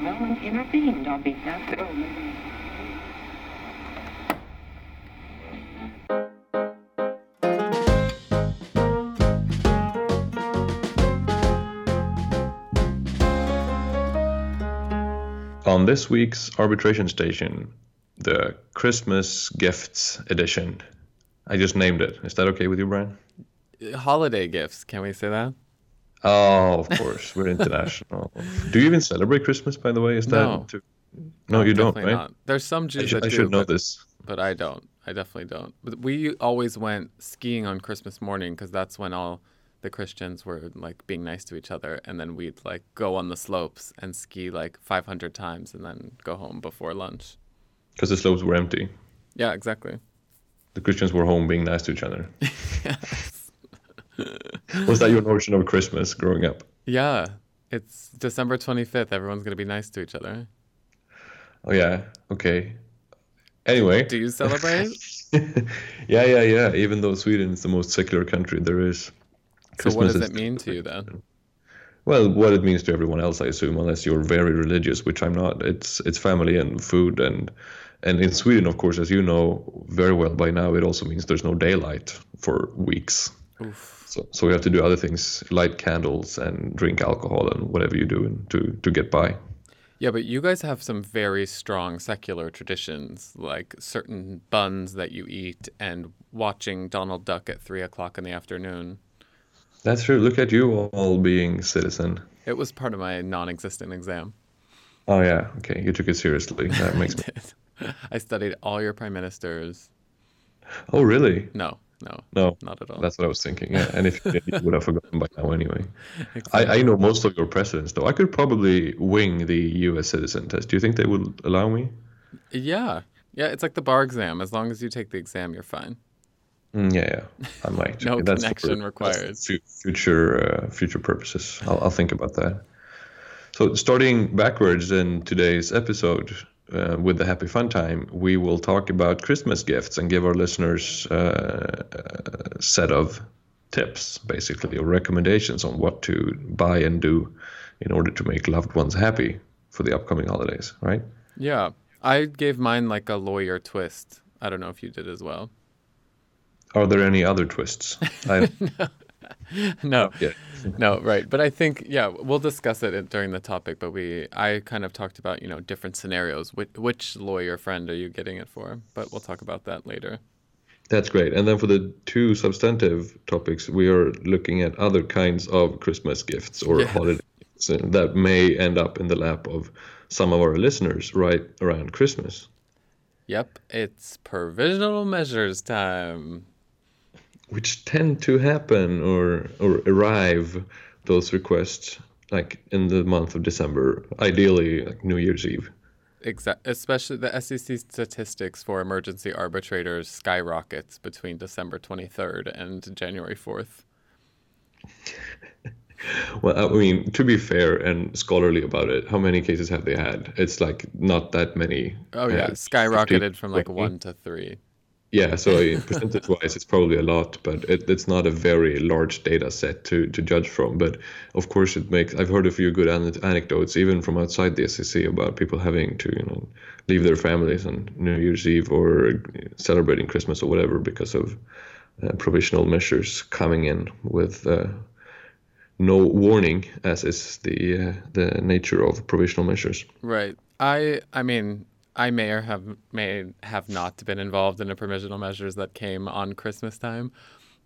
No one intervened on behalf of On this week's arbitration station, the Christmas gifts edition. I just named it. Is that okay with you, Brian? Holiday gifts. Can we say that? Oh, of course. We're international. Do you even celebrate Christmas, by the way? Is that No. too- No, you don't, right? Not. There's some I Jews should, that I do, should know but, this. but I don't. I definitely don't. But we always went skiing on Christmas morning because that's when all the Christians were like being nice to each other, and then we'd like go on the slopes and ski like 500 times, and then go home before lunch. Because the slopes were empty. Yeah, exactly. The Christians were home being nice to each other. Was that your notion of Christmas growing up? Yeah, it's December 25th. Everyone's gonna be nice to each other. Oh, yeah. Okay. Anyway. Do you celebrate? yeah, yeah, yeah. Even though Sweden is the most secular country, there is. so what does it mean to you then? Well, what it means to everyone else, I assume, unless you're very religious, which I'm not. It's it's family and food and and in Sweden, of course, as you know very well by now, it also means there's no daylight for weeks. Oof. So so we have to do other things, light candles and drink alcohol and whatever you do and to to get by. Yeah, but you guys have some very strong secular traditions, like certain buns that you eat and watching Donald Duck at three o'clock in the afternoon. That's true. Look at you all being citizen. It was part of my non existent exam. Oh yeah, okay. You took it seriously. That makes me. I studied all your prime ministers. Oh really? No, no, No, not at all. that's what I was thinking. Yeah, and if you, did, you would have forgotten by now anyway. I, I know most of your presidents, though. I could probably wing the U.S. citizen test. Do you think they would allow me? yeah, yeah, it's like the bar exam. As long as you take the exam, you're fine. Mm, yeah, yeah, I might. No That's connection for- required. Future, uh, future purposes. I'll, I'll think about that. So, starting backwards in today's episode uh, with the Happy Fun Time, we will talk about Christmas gifts and give our listeners uh, a set of tips, basically, or recommendations on what to buy and do in order to make loved ones happy for the upcoming holidays. Right? Yeah, I gave mine like a lawyer twist. I don't know if you did as well. Are there any other twists? I, no, yeah. no, right. But I think, yeah, we'll discuss it during the topic. But we, I kind of talked about, you know, different scenarios. Which, which lawyer friend are you getting it for? But we'll talk about that later. That's great. And then for the two substantive topics, we are looking at other kinds of Christmas gifts or Yes. holiday uh, that may end up in the lap of some of our listeners right around Christmas. Yep, it's provisional measures time. Which tend to happen or or arrive those requests like in the month of December, ideally like New Year's Eve. Exa- especially the SCC statistics for emergency arbitrators skyrockets between December 23rd and January 4th. Well, I mean, to be fair and scholarly about it, how many cases have they had? It's like not that many. Oh yeah, skyrocketed from like 20. one to three. Yeah, so in percentage-wise, it's probably a lot, but it, it's not a very large data set to, to judge from. But of course, it makes. I've heard a few good ane- anecdotes, even from outside the SCC, about people having to, you know, leave their families on New Year's Eve or celebrating Christmas or whatever because of uh, provisional measures coming in with uh, no warning, as is the uh, the nature of provisional measures. Right. I I mean, I may or have may have not been involved in the provisional measures that came on Christmas time,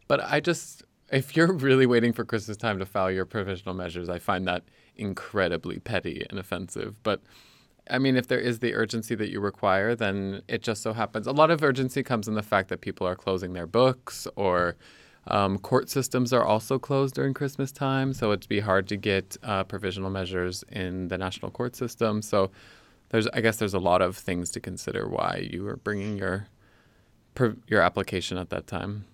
but I just if you're really waiting for Christmas time to file your provisional measures, I find that incredibly petty and offensive. But I mean, if there is the urgency that you require, then it just so happens. A lot of urgency comes in the fact that people are closing their books or um, court systems are also closed during Christmas time, so it'd be hard to get uh, provisional measures in the national court system. So there's, I guess, there's a lot of things to consider why you were bringing your your application at that time.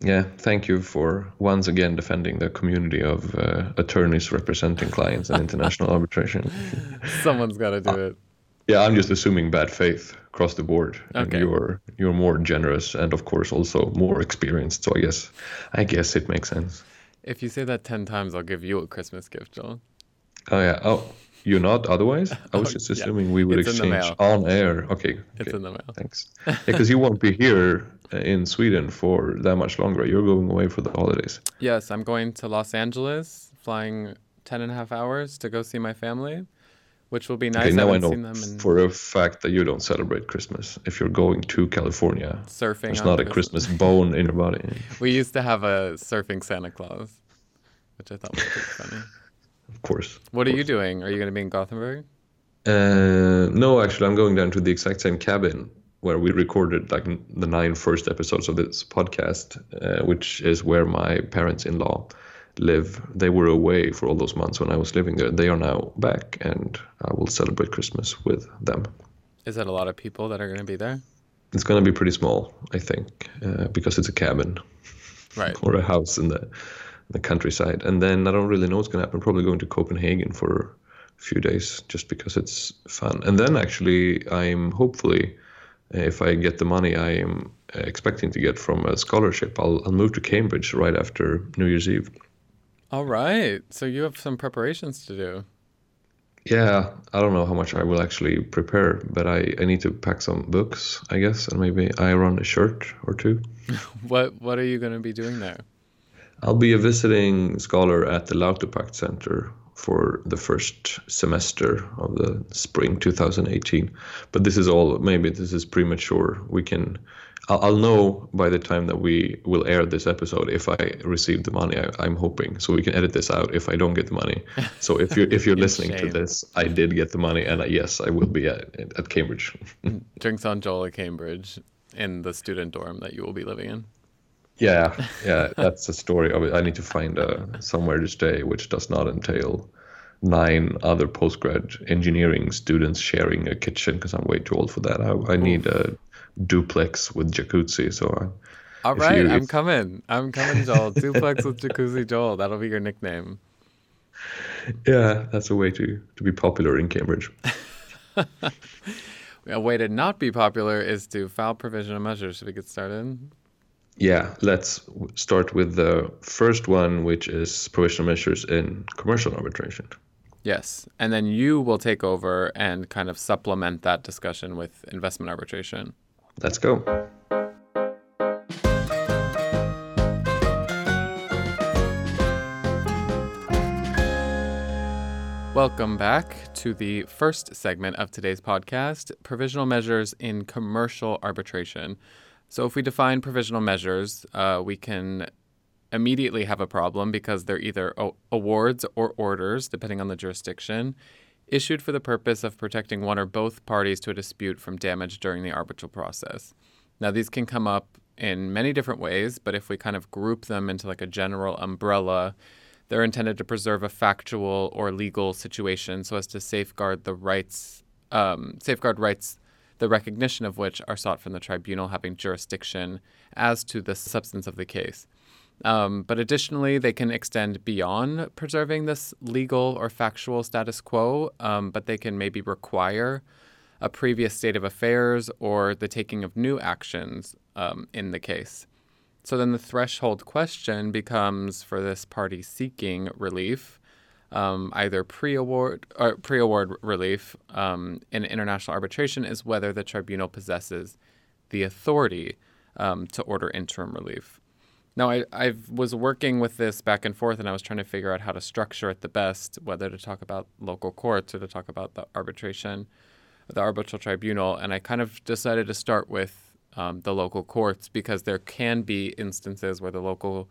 Yeah, thank you for once again defending the community of uh, attorneys representing clients in international arbitration. Someone's got to do it. Yeah, I'm just assuming bad faith across the board, and Okay. you're you're more generous and of course also more experienced. So I guess I guess it makes sense. If you say that 10 times, I'll give you a Christmas gift, Joel. Oh yeah. Oh, you're not otherwise. I was Oh, just yeah. assuming we would It's exchange on air. Okay. It's okay. in the mail. Thanks. Yeah, because you won't be here uh, in Sweden for that much longer. You're going away for the holidays. Yes, I'm going to Los Angeles, flying 10 and a half hours to go see my family, which will be nice. Okay, now I haven't know in for a fact that you don't celebrate Christmas if you're going to California. surfing. There's not a Christmas bone in your body. We used to have a surfing Santa Claus, which I thought was pretty funny. Of course. What of are you doing? Are you going to be in Gothenburg? Uh, no, actually, I'm going down to the exact same cabin where we recorded like the nine first episodes of this podcast, uh, which is where my parents-in-law live. They were away for all those months when I was living there. They are now back, and I will celebrate Christmas with them. Is that a lot of people that are going to be there? It's going to be pretty small, I think, uh, because it's a cabin Right. or a house in the the countryside. And then I don't really know what's going to happen. Probably going to Copenhagen for a few days just because it's fun. And then actually, I'm hopefully, uh, if I get the money I am uh, expecting to get from a scholarship, I'll, I'll move to Cambridge right after New Year's Eve. All right. So you have some preparations to do. Yeah, I don't know how much I will actually prepare, but I, I need to pack some books, I guess, and maybe iron a shirt or two. What What are you going to be doing there? I'll be a visiting scholar at the Lauterpacht Center for the first semester of the spring 2018. But this is all, maybe this is premature. We can, I'll, I'll know by the time that we will air this episode if I receive the money. I, I'm hoping so we can edit this out if I don't get the money. So if you're if you're listening to this, I did get the money, and I, yes, I will be at, at Cambridge. Drinks on Joel at Cambridge in the student dorm that you will be living in. Yeah, yeah, that's the story of it. I need to find uh, somewhere to stay, which does not entail nine other postgrad engineering students sharing a kitchen because I'm way too old for that. I, I need a duplex with jacuzzi. So I, All right, you- I'm if- coming. I'm coming, Joel. Duplex with Jacuzzi Joel. That'll be your nickname. yeah, that's a way to to be popular in Cambridge. A way to not be popular is to file provisional measures. Should we get started? Yeah, let's start with the first one, which is provisional measures in commercial arbitration. Yes. And then you will take over and kind of supplement that discussion with investment arbitration. Let's go. Welcome back to the first segment of today's podcast Provisional Measures in Commercial Arbitration. So, if we define provisional measures, uh, we can immediately have a problem because they're either o- awards or orders, depending on the jurisdiction, issued for the purpose of protecting one or both parties to a dispute from damage during the arbitral process. Now, these can come up in many different ways, but if we kind of group them into like a general umbrella, they're intended to preserve a factual or legal situation so as to safeguard the rights, um, safeguard rights, the recognition of which are sought from the tribunal having jurisdiction as to the substance of the case. Um, but additionally, they can extend beyond preserving this legal or factual status quo, um, but they can maybe require a previous state of affairs or the taking of new actions um, in the case. So then the threshold question becomes for this party seeking relief, um, either pre-award or pre-award relief um, in international arbitration, is whether the tribunal possesses the authority um, to order interim relief. Now, I I was working with this back and forth, and I was trying to figure out how to structure it the best, whether to talk about local courts or to talk about the arbitration, the arbitral tribunal, and I kind of decided to start with um, the local courts because there can be instances where the local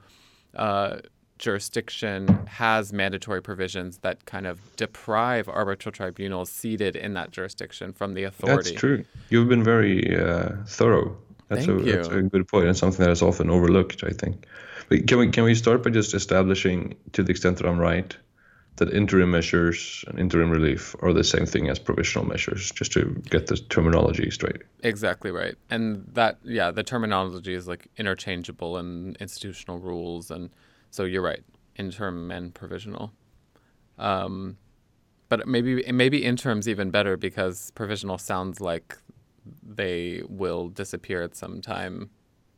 uh, jurisdiction has mandatory provisions that kind of deprive arbitral tribunals seated in that jurisdiction from the authority. That's true. You've been very uh, thorough. That's Thank a that's a good point, and something that is often overlooked. I think. But can we can we start by just establishing, to the extent that I'm right, that interim measures and interim relief are the same thing as provisional measures, just to get the terminology straight. Exactly right. And that, yeah, the terminology is like interchangeable in institutional rules. And so you're right, interim and provisional. Um, but maybe maybe interim's even better because provisional sounds like they will disappear at some time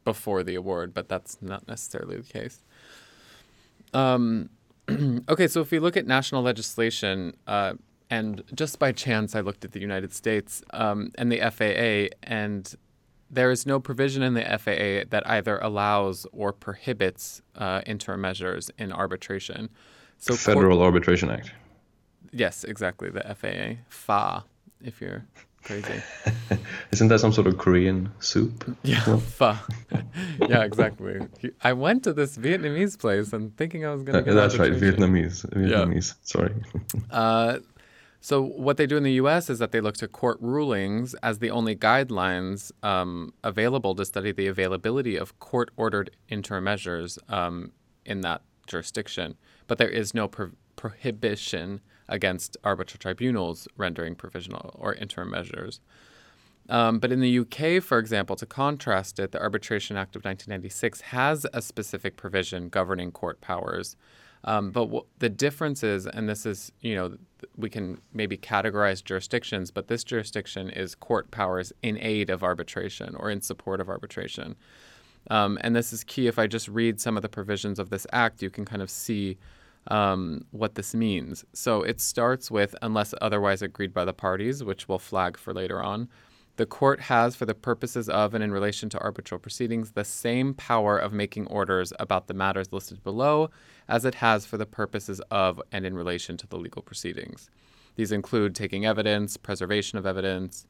before the award, but that's not necessarily the case. Um, okay, so if we look at national legislation, uh, and just by chance I looked at the United States um, and the FAA, and there is no provision in the FAA that either allows or prohibits uh, interim measures in arbitration. So Federal Arbitration Act. yes, exactly, the FAA, FA, if you're crazy. Isn't that some sort of Korean soup? Yeah, pho. yeah, exactly. I went to this Vietnamese place and thinking I was Uh, gonna. Get that's right. Vietnamese. Vietnamese. Sorry. Uh, so what they do in the U.S. is that they look to court rulings as the only guidelines um, available to study the availability of court-ordered interim measures um, in that jurisdiction. But there is no pro- prohibition against arbitral tribunals rendering provisional or interim measures. Um, but in the UK, for example, to contrast it, the Arbitration Act of 1996 has a specific provision governing court powers. Um, but w- the difference is, and this is, you know, we can maybe categorize jurisdictions, but this jurisdiction is court powers in aid of arbitration or in support of arbitration. Um, and this is key. If I just read some of the provisions of this act, you can kind of see um, what this means. So it starts with, unless otherwise agreed by the parties, which we'll flag for later on. The court has, for the purposes of and in relation to arbitral proceedings, the same power of making orders about the matters listed below as it has for the purposes of and in relation to the legal proceedings. These include taking evidence, preservation of evidence,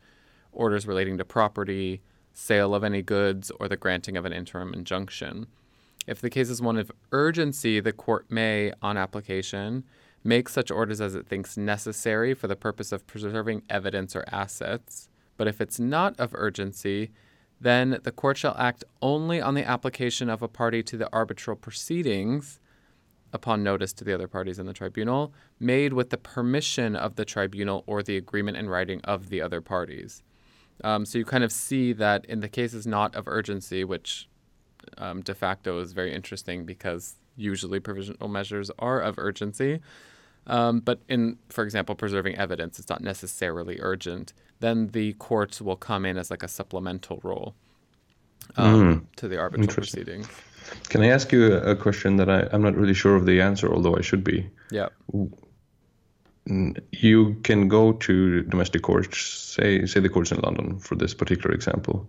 orders relating to property, sale of any goods, or the granting of an interim injunction. If the case is one of urgency, the court may, on application, make such orders as it thinks necessary for the purpose of preserving evidence or assets. But if it's not of urgency, then the court shall act only on the application of a party to the arbitral proceedings upon notice to the other parties in the tribunal, made with the permission of the tribunal or the agreement in writing of the other parties. Um, so you kind of see that in the cases not of urgency, which um, de facto is very interesting because usually provisional measures are of urgency. Um, but in, for example, preserving evidence, it's not necessarily urgent. Then the courts will come in as like a supplemental role um, to the arbitral proceedings. Can I ask you a, question that I, I'm not really sure of the answer, although I should be? Yeah. You can go to domestic courts, say say the courts in London for this particular example.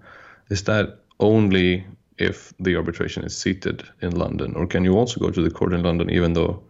Is that only if the arbitration is seated in London, or can you also go to the court in London even though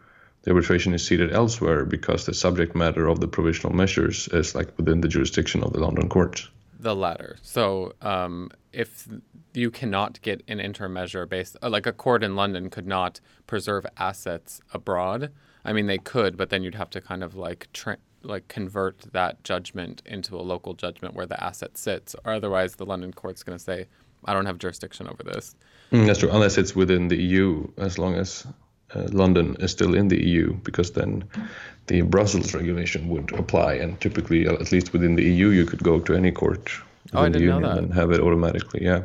the arbitration is seated elsewhere because the subject matter of the provisional measures is like within the jurisdiction of the London courts? The latter. So, um, if you cannot get an interim measure based, uh, like a court in London could not preserve assets abroad. I mean, they could, but then you'd have to kind of like tra- like convert that judgment into a local judgment where the asset sits, or otherwise the London court's going to say, "I don't have jurisdiction over this." Mm, that's true, unless it's within the EU, as long as uh, London is still in the EU, because then the Brussels regulation would apply, and typically, uh, at least within the EU, you could go to any court Oh, I the union and have it automatically. Yeah,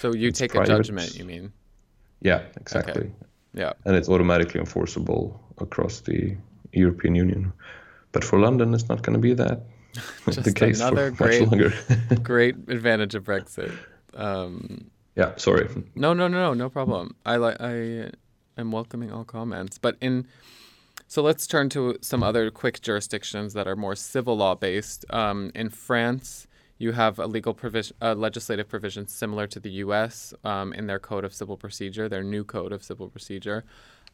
So you take private. a judgment, you mean? yeah, exactly, Yeah. and it's automatically enforceable across the European Union. But for London, it's not going to be that the Just case another for much great- longer. Great advantage of Brexit. Um, yeah, sorry. No, no, no, no, no problem. I like I am welcoming all comments. But in so let's turn to some other quick jurisdictions that are more civil law based. Um, in France, you have a legal provision, a legislative provision similar to the U.S. Um, in their Code of Civil Procedure, their new Code of Civil Procedure,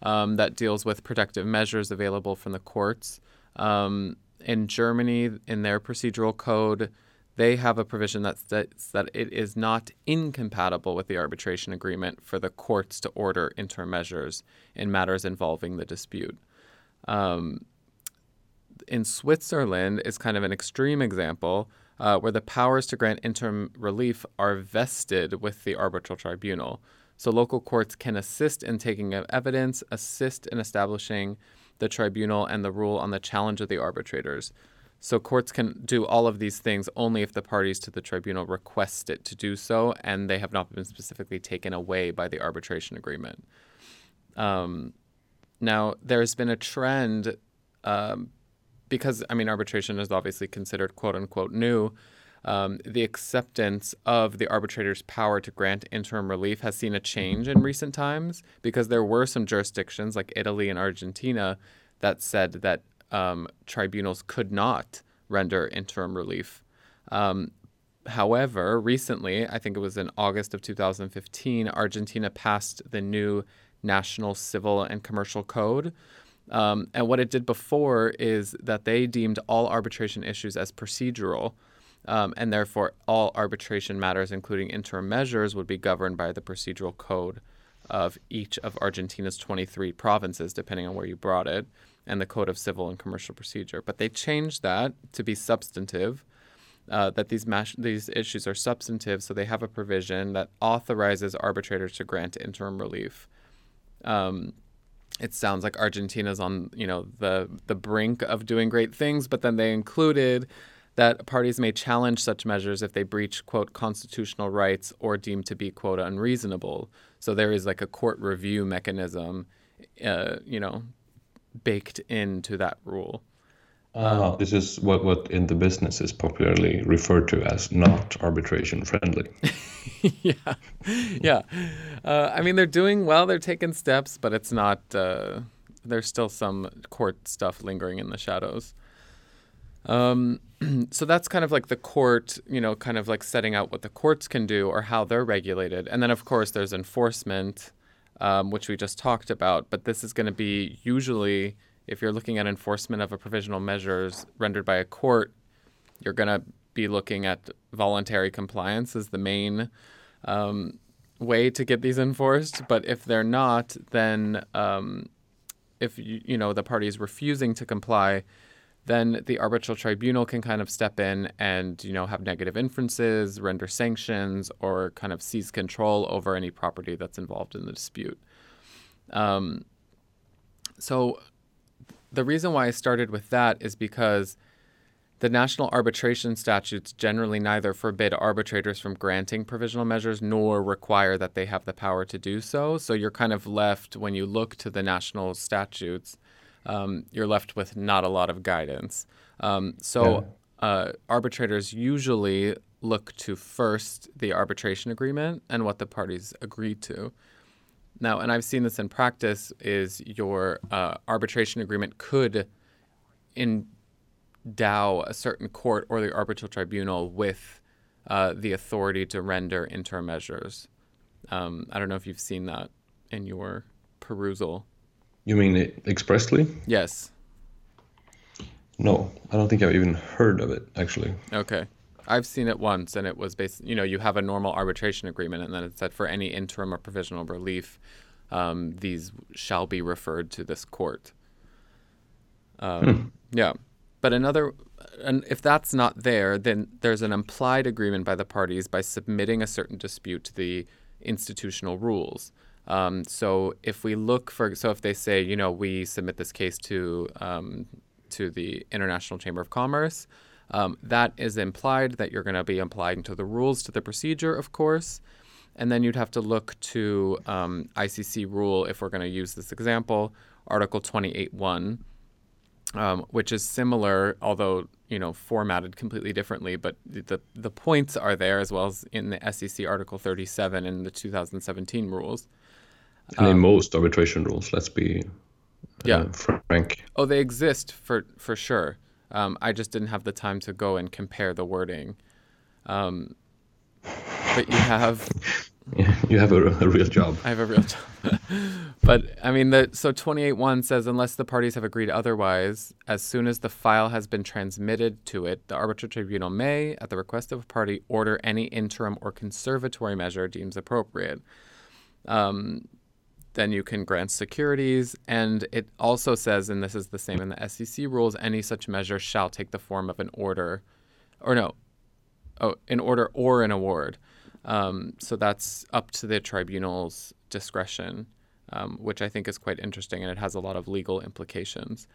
um, that deals with protective measures available from the courts. Um, in Germany, in their procedural code, they have a provision that states that it is not incompatible with the arbitration agreement for the courts to order interim measures in matters involving the dispute. Um, in Switzerland is kind of an extreme example uh, where the powers to grant interim relief are vested with the arbitral tribunal. So local courts can assist in taking of evidence, assist in establishing the tribunal and the rule on the challenge of the arbitrators. So courts can do all of these things only if the parties to the tribunal request it to do so, and they have not been specifically taken away by the arbitration agreement. Um, now, there's been a trend um, because, I mean, arbitration is obviously considered quote unquote new. um, the acceptance of the arbitrator's power to grant interim relief has seen a change in recent times because there were some jurisdictions like Italy and Argentina that said that um, tribunals could not render interim relief. Um, however, recently, I think it was in August of 2015, Argentina passed the new National Civil and Commercial Code. Um, and what it did before is that they deemed all arbitration issues as procedural. Um, and therefore, all arbitration matters, including interim measures, would be governed by the procedural code of each of Argentina's 23 provinces, depending on where you brought it, and the Code of Civil and Commercial Procedure. But they changed that to be substantive, uh, that these, mas- these issues are substantive, so they have a provision that authorizes arbitrators to grant interim relief. Um, it sounds like Argentina's on you know the the brink of doing great things, but then they included that parties may challenge such measures if they breach, quote, constitutional rights or deemed to be, quote, unreasonable. So there is like a court review mechanism, uh, you know, baked into that rule. Uh, this is what, what in the business is popularly referred to as not arbitration friendly. yeah, yeah. Uh, I mean, they're doing well. They're taking steps, but it's not. Uh, there's still some court stuff lingering in the shadows. Um, so that's kind of like the court, you know, kind of like setting out what the courts can do or how they're regulated. And then, of course, there's enforcement, um, which we just talked about. But this is going to be usually, if you're looking at enforcement of a provisional measures rendered by a court, you're going to be looking at voluntary compliance as the main um, way to get these enforced. But if they're not, then um, if you, you know the party is refusing to comply, then the arbitral tribunal can kind of step in and you know have negative inferences, render sanctions, or kind of seize control over any property that's involved in the dispute. Um, so the reason why I started with that is because the national arbitration statutes generally neither forbid arbitrators from granting provisional measures nor require that they have the power to do so. So you're kind of left when you look to the national statutes um, you're left with not a lot of guidance. Um, so yeah. uh, arbitrators usually look to first the arbitration agreement and what the parties agreed to. Now, and I've seen this in practice, is your uh, arbitration agreement could endow a certain court or the arbitral tribunal with uh, the authority to render interim measures. Um, I don't know if you've seen that in your perusal. You mean it expressly? Yes. No, I don't think I've even heard of it actually. Okay. I've seen it once, and it was based. You know, you have a normal arbitration agreement, and then it said for any interim or provisional relief, um, these shall be referred to this court. Um, hmm. Yeah, but another, and if that's not there, then there's an implied agreement by the parties by submitting a certain dispute to the institutional rules. Um, so if we look for, so if they say, you know, we submit this case to um, to the International Chamber of Commerce, um, that is implied that you're going to be applying to the rules to the procedure, of course. And then you'd have to look to um, ICC rule, if we're going to use this example, Article 28.1, um, which is similar, although you know formatted completely differently. But the the points are there as well as in the SCC Article 37 in the 2017 rules. And um, in most arbitration rules, let's be uh, yeah frank. Oh, they exist for for sure. Um, I just didn't have the time to go and compare the wording. Um, but you have. Yeah, you have a, a, real job. I have a real job. but I mean, the so 28.1 says unless the parties have agreed otherwise, as soon as the file has been transmitted to it, the arbitral tribunal may, at the request of a party, order any interim or conservatory measure deems appropriate. Um, then you can grant securities. And it also says, and this is the same in the SCC rules, any such measure shall take the form of an order, or no, oh, an order or an award. Um, so that's up to the tribunal's discretion, um, which I think is quite interesting, and it has a lot of legal implications.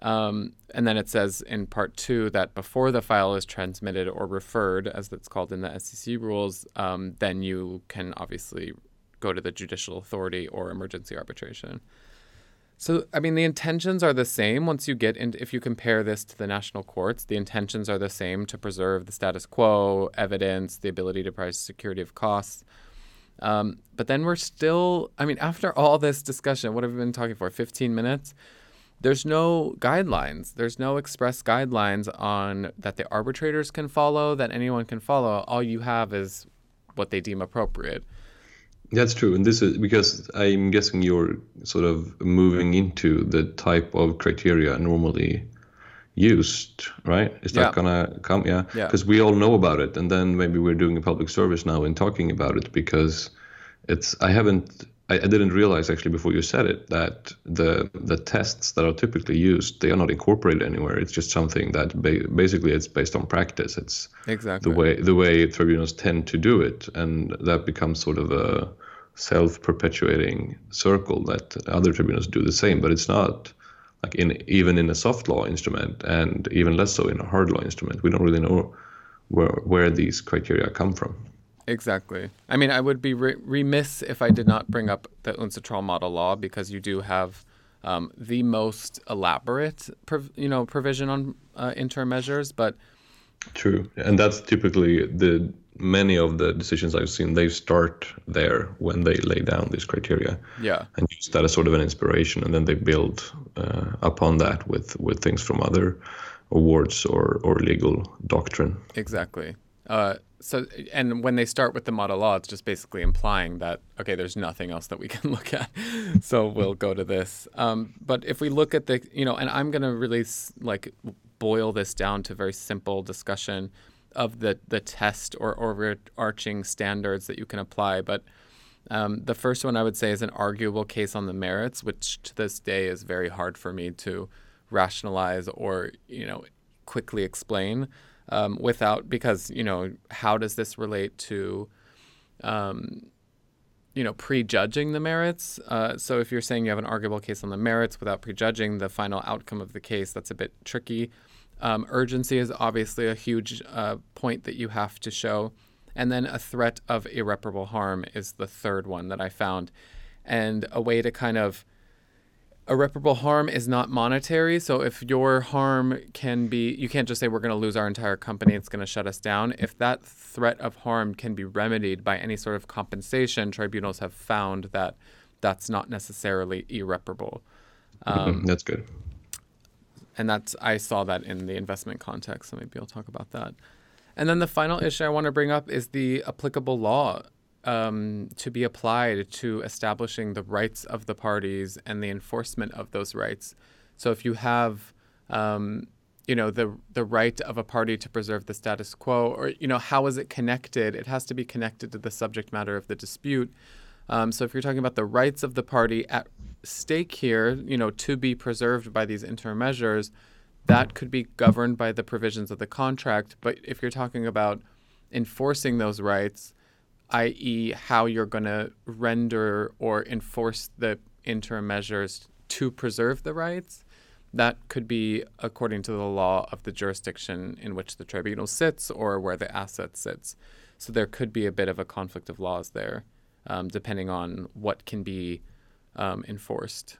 Um, and then it says in part two that before the file is transmitted or referred, as it's called in the SCC rules, um, then you can obviously go to the judicial authority or emergency arbitration. So, I mean, the intentions are the same once you get in. If you compare this to the national courts, the intentions are the same to preserve the status quo, evidence, the ability to price security of costs. Um, but then we're still, I mean, after all this discussion, what have we been talking for? 15 minutes? There's no guidelines. There's no express guidelines on that the arbitrators can follow, that anyone can follow. All you have is what they deem appropriate. That's true, and this is because I'm guessing you're sort of moving into the type of criteria normally used, right? Is that Yeah. gonna come? Yeah, Yeah. because we all know about it, and then maybe we're doing a public service now in talking about it because it's. I haven't. I, I didn't realize actually before you said it that the the tests that are typically used they are not incorporated anywhere. It's just something that ba- basically it's based on practice. It's Exactly. the way the way tribunals tend to do it, and that becomes sort of a self-perpetuating circle that other tribunals do the same. But it's not like in even in a soft law instrument, and even less so in a hard law instrument. We don't really know where where these criteria come from. Exactly. I mean, I would be re- remiss if I did not bring up the UNCITRAL model law because you do have um, the most elaborate, prov- you know, provision on uh, interim measures. But True, and that's typically the many of the decisions I've seen. They start there when they lay down these criteria. yeah, and use that as sort of an inspiration, and then they build uh, upon that with with things from other awards or or legal doctrine. exactly. Uh, so, and when they start with the model law, it's just basically implying that okay, there's nothing else that we can look at, so we'll go to this. Um, but if we look at the, you know, and I'm gonna really like boil this down to very simple discussion of the the test or overarching standards that you can apply, but. Um, the first one I would say is an arguable case on the merits, which to this day is very hard for me to rationalize or you know quickly explain um, without because you know how does this relate to um, you know prejudging the merits? Uh, so if you're saying you have an arguable case on the merits without prejudging the final outcome of the case, that's a bit tricky. Um, urgency is obviously a huge uh, point that you have to show. And then a threat of irreparable harm is the third one that I found. And a way to kind of irreparable harm is not monetary. So if your harm can be, you can't just say we're going to lose our entire company, it's going to shut us down. If that threat of harm can be remedied by any sort of compensation, tribunals have found that that's not necessarily irreparable. Mm, that's good. And that's I saw that in the investment context, so maybe I'll talk about that. And then the final issue I want to bring up is the applicable law um, to be applied to establishing the rights of the parties and the enforcement of those rights. So if you have, um, you know, the the right of a party to preserve the status quo, or you know, how is it connected? It has to be connected to the subject matter of the dispute. Um, so if you're talking about the rights of the party at stake here, you know, to be preserved by these interim measures, that could be governed by the provisions of the contract. But if you're talking about enforcing those rights, i.e., how you're going to render or enforce the interim measures to preserve the rights, that could be according to the law of the jurisdiction in which the tribunal sits or where the asset sits. So there could be a bit of a conflict of laws there, um, depending on what can be um, enforced.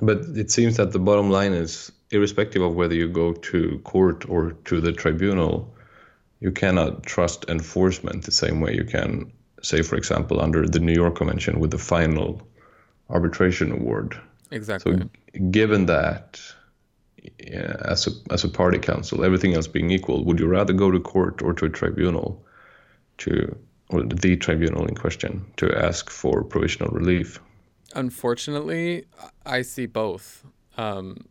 But it seems that the bottom line is, irrespective of whether you go to court or to the tribunal, you cannot trust enforcement the same way you can, say, for example, under the New York Convention with the final arbitration award. Exactly. So, given that, yeah, as a as a party counsel, everything else being equal, would you rather go to court or to a tribunal, to or the tribunal in question, to ask for provisional relief? Unfortunately, I see both um,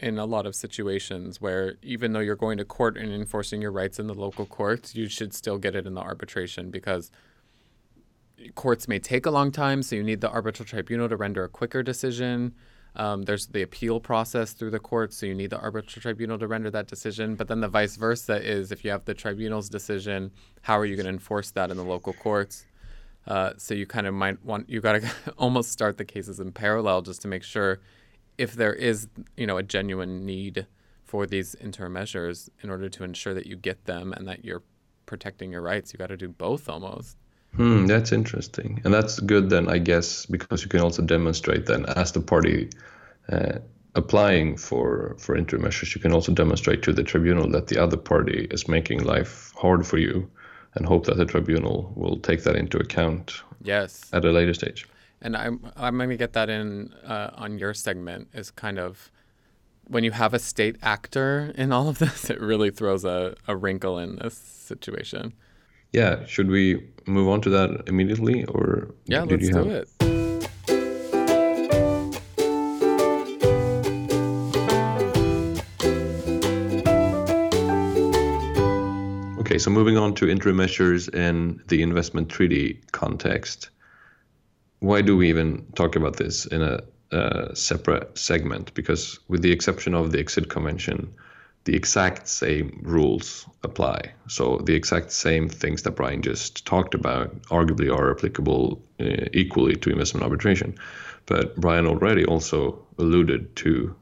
in a lot of situations where even though you're going to court and enforcing your rights in the local courts, you should still get it in the arbitration because courts may take a long time, so you need the arbitral tribunal to render a quicker decision. Um, there's the appeal process through the courts, so you need the arbitral tribunal to render that decision. But then the vice versa is if you have the tribunal's decision, how are you going to enforce that in the local courts? Uh, so you kind of might want you got to almost start the cases in parallel just to make sure if there is you know a genuine need for these interim measures in order to ensure that you get them and that you're protecting your rights. You got to do both almost. Hmm, that's interesting, and that's good then, I guess, because you can also demonstrate then as the party uh, applying for for interim measures, you can also demonstrate to the tribunal that the other party is making life hard for you, and hope that the tribunal will take that into account Yes. at a later stage. And I'm I'm going to get that in uh, on your segment is kind of when you have a state actor in all of this, it really throws a, a wrinkle in this situation. Yeah, should we move on to that immediately, or Yeah, let's you do have- it. Okay, so moving on to interim measures in the investment treaty context. Why do we even talk about this in a, uh separate segment? Because, with the exception of the ICSID Convention, the exact same rules apply. So, the exact same things that Brian just talked about arguably are applicable uh, equally to investment arbitration. But Brian already also alluded to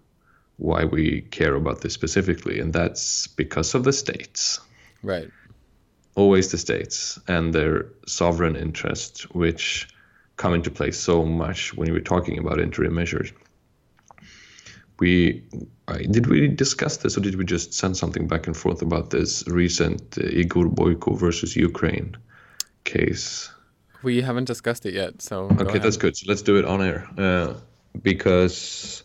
why we care about this specifically, and that's because of the states Right. always the states and their sovereign interests, which come into play so much when we're talking about interim measures. We I- did we discuss this, or did we just send something back and forth about this recent uh, Igor Boyko versus Ukraine case? We haven't discussed it yet, so Okay, that's good. So let's do it on air uh, because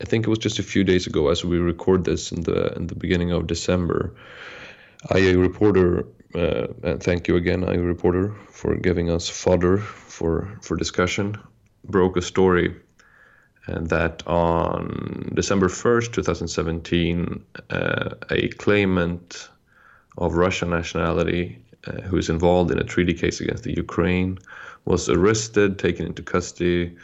I think it was just a few days ago, as we record this in the in the beginning of December. IA reporter, uh, and thank you again, IA reporter, for giving us fodder for for discussion. Broke a story and that on December 1st, 2017, uh, a claimant of Russian nationality uh, who is involved in a treaty case against the Ukraine was arrested, taken into custody,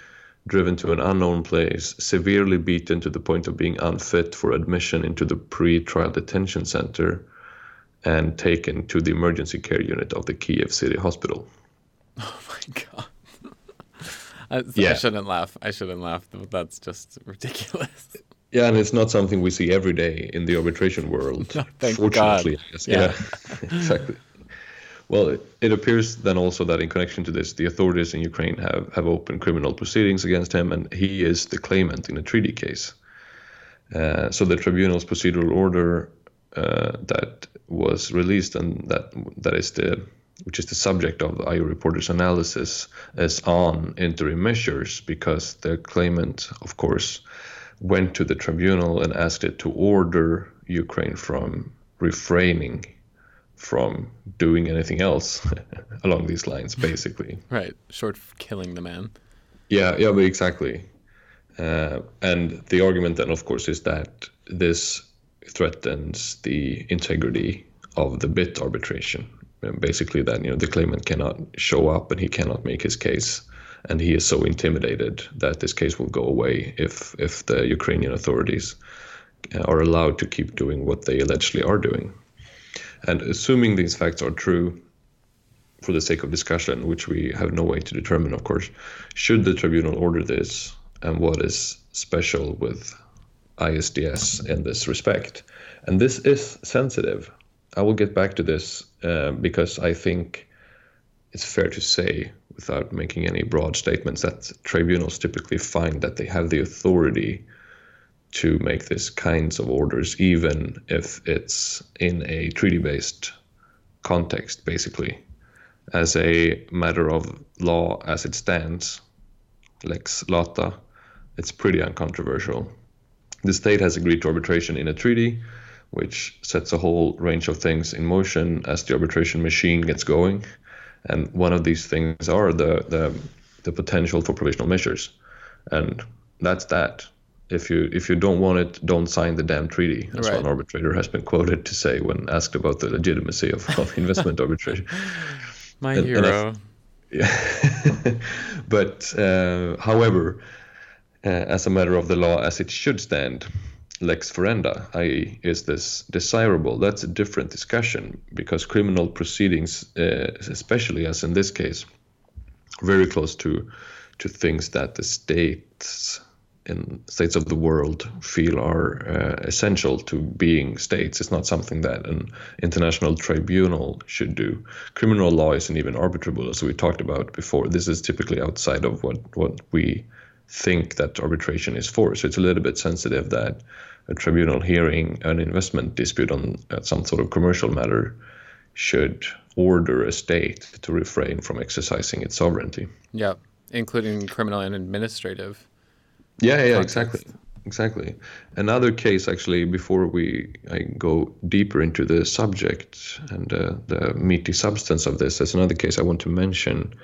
driven to an unknown place, severely beaten to the point of being unfit for admission into the pre-trial detention center, and taken to the emergency care unit of the Kiev City Hospital. Oh my god. I, I shouldn't laugh. I shouldn't laugh. That's just ridiculous. Yeah, and it's not something we see every day in the arbitration world. No, thank fortunately, God. I guess. Yeah. Yeah, exactly. Well, it, it appears then also that in connection to this, the authorities in Ukraine have, have opened criminal proceedings against him, and he is the claimant in a treaty case. Uh, so the tribunal's procedural order that was released and that that is the which is the subject of the IA reporter's analysis is on interim measures because the claimant, of course, went to the tribunal and asked it to order Ukraine from refraining from doing anything else along these lines, basically. Right. Short of killing the man. Yeah, yeah, but exactly. Uh, and the argument then, of course, is that this threatens the integrity of the BIT arbitration. Basically, that you know the claimant cannot show up and he cannot make his case, and he is so intimidated that this case will go away if if the Ukrainian authorities uh, are allowed to keep doing what they allegedly are doing. And assuming these facts are true, for the sake of discussion, which we have no way to determine, of course, should the tribunal order this, and what is special with ISDS in this respect? And this is sensitive. I will get back to this uh, because I think it's fair to say, without making any broad statements, that tribunals typically find that they have the authority to make these kinds of orders, even if it's in a treaty based context, basically as a matter of law as it stands, lex lata, it's pretty uncontroversial. The state has agreed to arbitration in a treaty, which sets a whole range of things in motion as the arbitration machine gets going. And one of these things are the, the, the potential for provisional measures. And that's that. If you if you don't want it, don't sign the damn treaty. That's Right. what an arbitrator has been quoted to say when asked about the legitimacy of, of investment arbitration. My And- and I- hero. Yeah. but uh, however, uh, as a matter of the law, as it should stand, lex ferenda, i.e., is this desirable? That's a different discussion because criminal proceedings, uh, especially as in this case, very close to to things that the states in states of the world feel are uh, essential to being states. It's not something that an international tribunal should do. Criminal law isn't even arbitrable, as we talked about before. This is typically outside of what, what we think that arbitration is for. So it's a little bit sensitive that a tribunal hearing an investment dispute on uh, some sort of commercial matter should order a state to refrain from exercising its sovereignty. Yeah, including criminal and administrative. Yeah, yeah, exactly. Exactly. Another case, actually, before we I go deeper into the subject and uh, the meaty substance of this, there's another case I want to mention,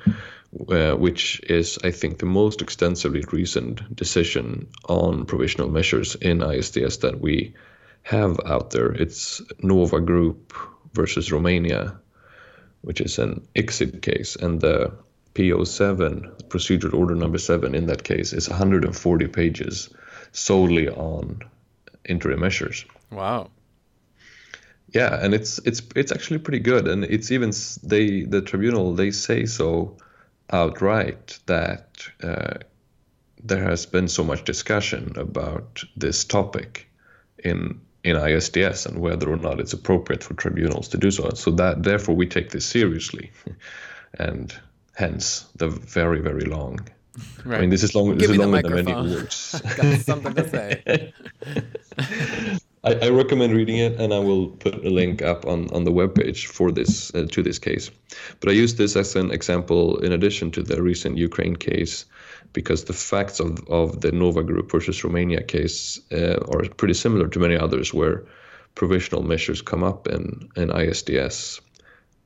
uh, which is, I think, the most extensively reasoned decision on provisional measures in ISDS that we have out there. It's Nova Group versus Romania, which is an ICSID case, and the PO7, procedural order number seven in that case, is 140 pages solely on interim measures. Wow. Yeah, and it's it's it's actually pretty good, and it's even they the tribunal they say so outright that uh, there has been so much discussion about this topic in in ISDS and whether or not it's appropriate for tribunals to do so. So that therefore we take this seriously, and hence the very very long. Right. I mean, this is long. This is longer than many words. Got something to say. I, I, recommend reading it, and I will put a link up on, on the webpage for this uh, to this case. But I use this as an example in addition to the recent Ukraine case, because the facts of, of the Nova Group versus Romania case uh, are pretty similar to many others, where provisional measures come up in, in ISDS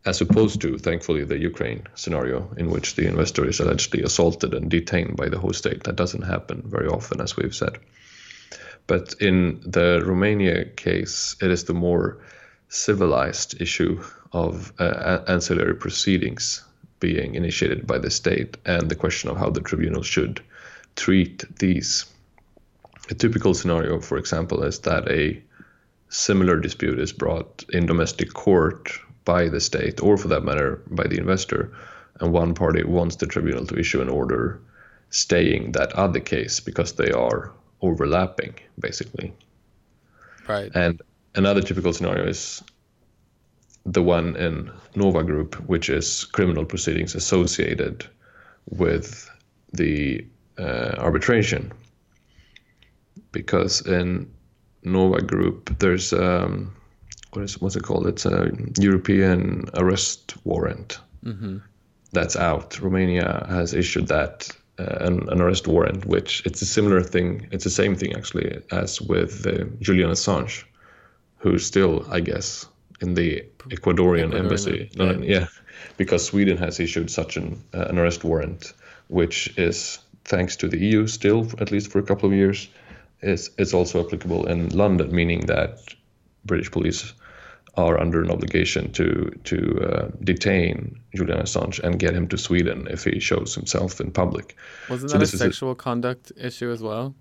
as opposed to, thankfully, the Ukraine scenario in which the investor is allegedly assaulted and detained by the host state. That doesn't happen very often, as we've said. But in the Romania case, it is the more civilized issue of uh, ancillary proceedings being initiated by the state and the question of how the tribunal should treat these. A typical scenario, for example, is that a similar dispute is brought in domestic court by the state, or for that matter, by the investor, and one party wants the tribunal to issue an order staying that other case because they are overlapping, basically. Right. And another typical scenario is the one in Nova Group, which is criminal proceedings associated with the uh, arbitration. Because in Nova Group, there's um, what is what's it called? It's a European arrest warrant mm-hmm. that's out. Romania has issued that an, an, arrest warrant, which it's a similar thing. It's the same thing actually as with uh, Julian Assange, who's still, I guess, in the Ecuadorian, Ecuadorian embassy. No, no, yeah, because Sweden has issued such an uh, an arrest warrant, which is thanks to the EU still, at least for a couple of years, is it's also applicable in London, meaning that British police are under an obligation to to uh, detain Julian Assange and get him to Sweden if he shows himself in public. Wasn't so that a sexual a, conduct issue as well?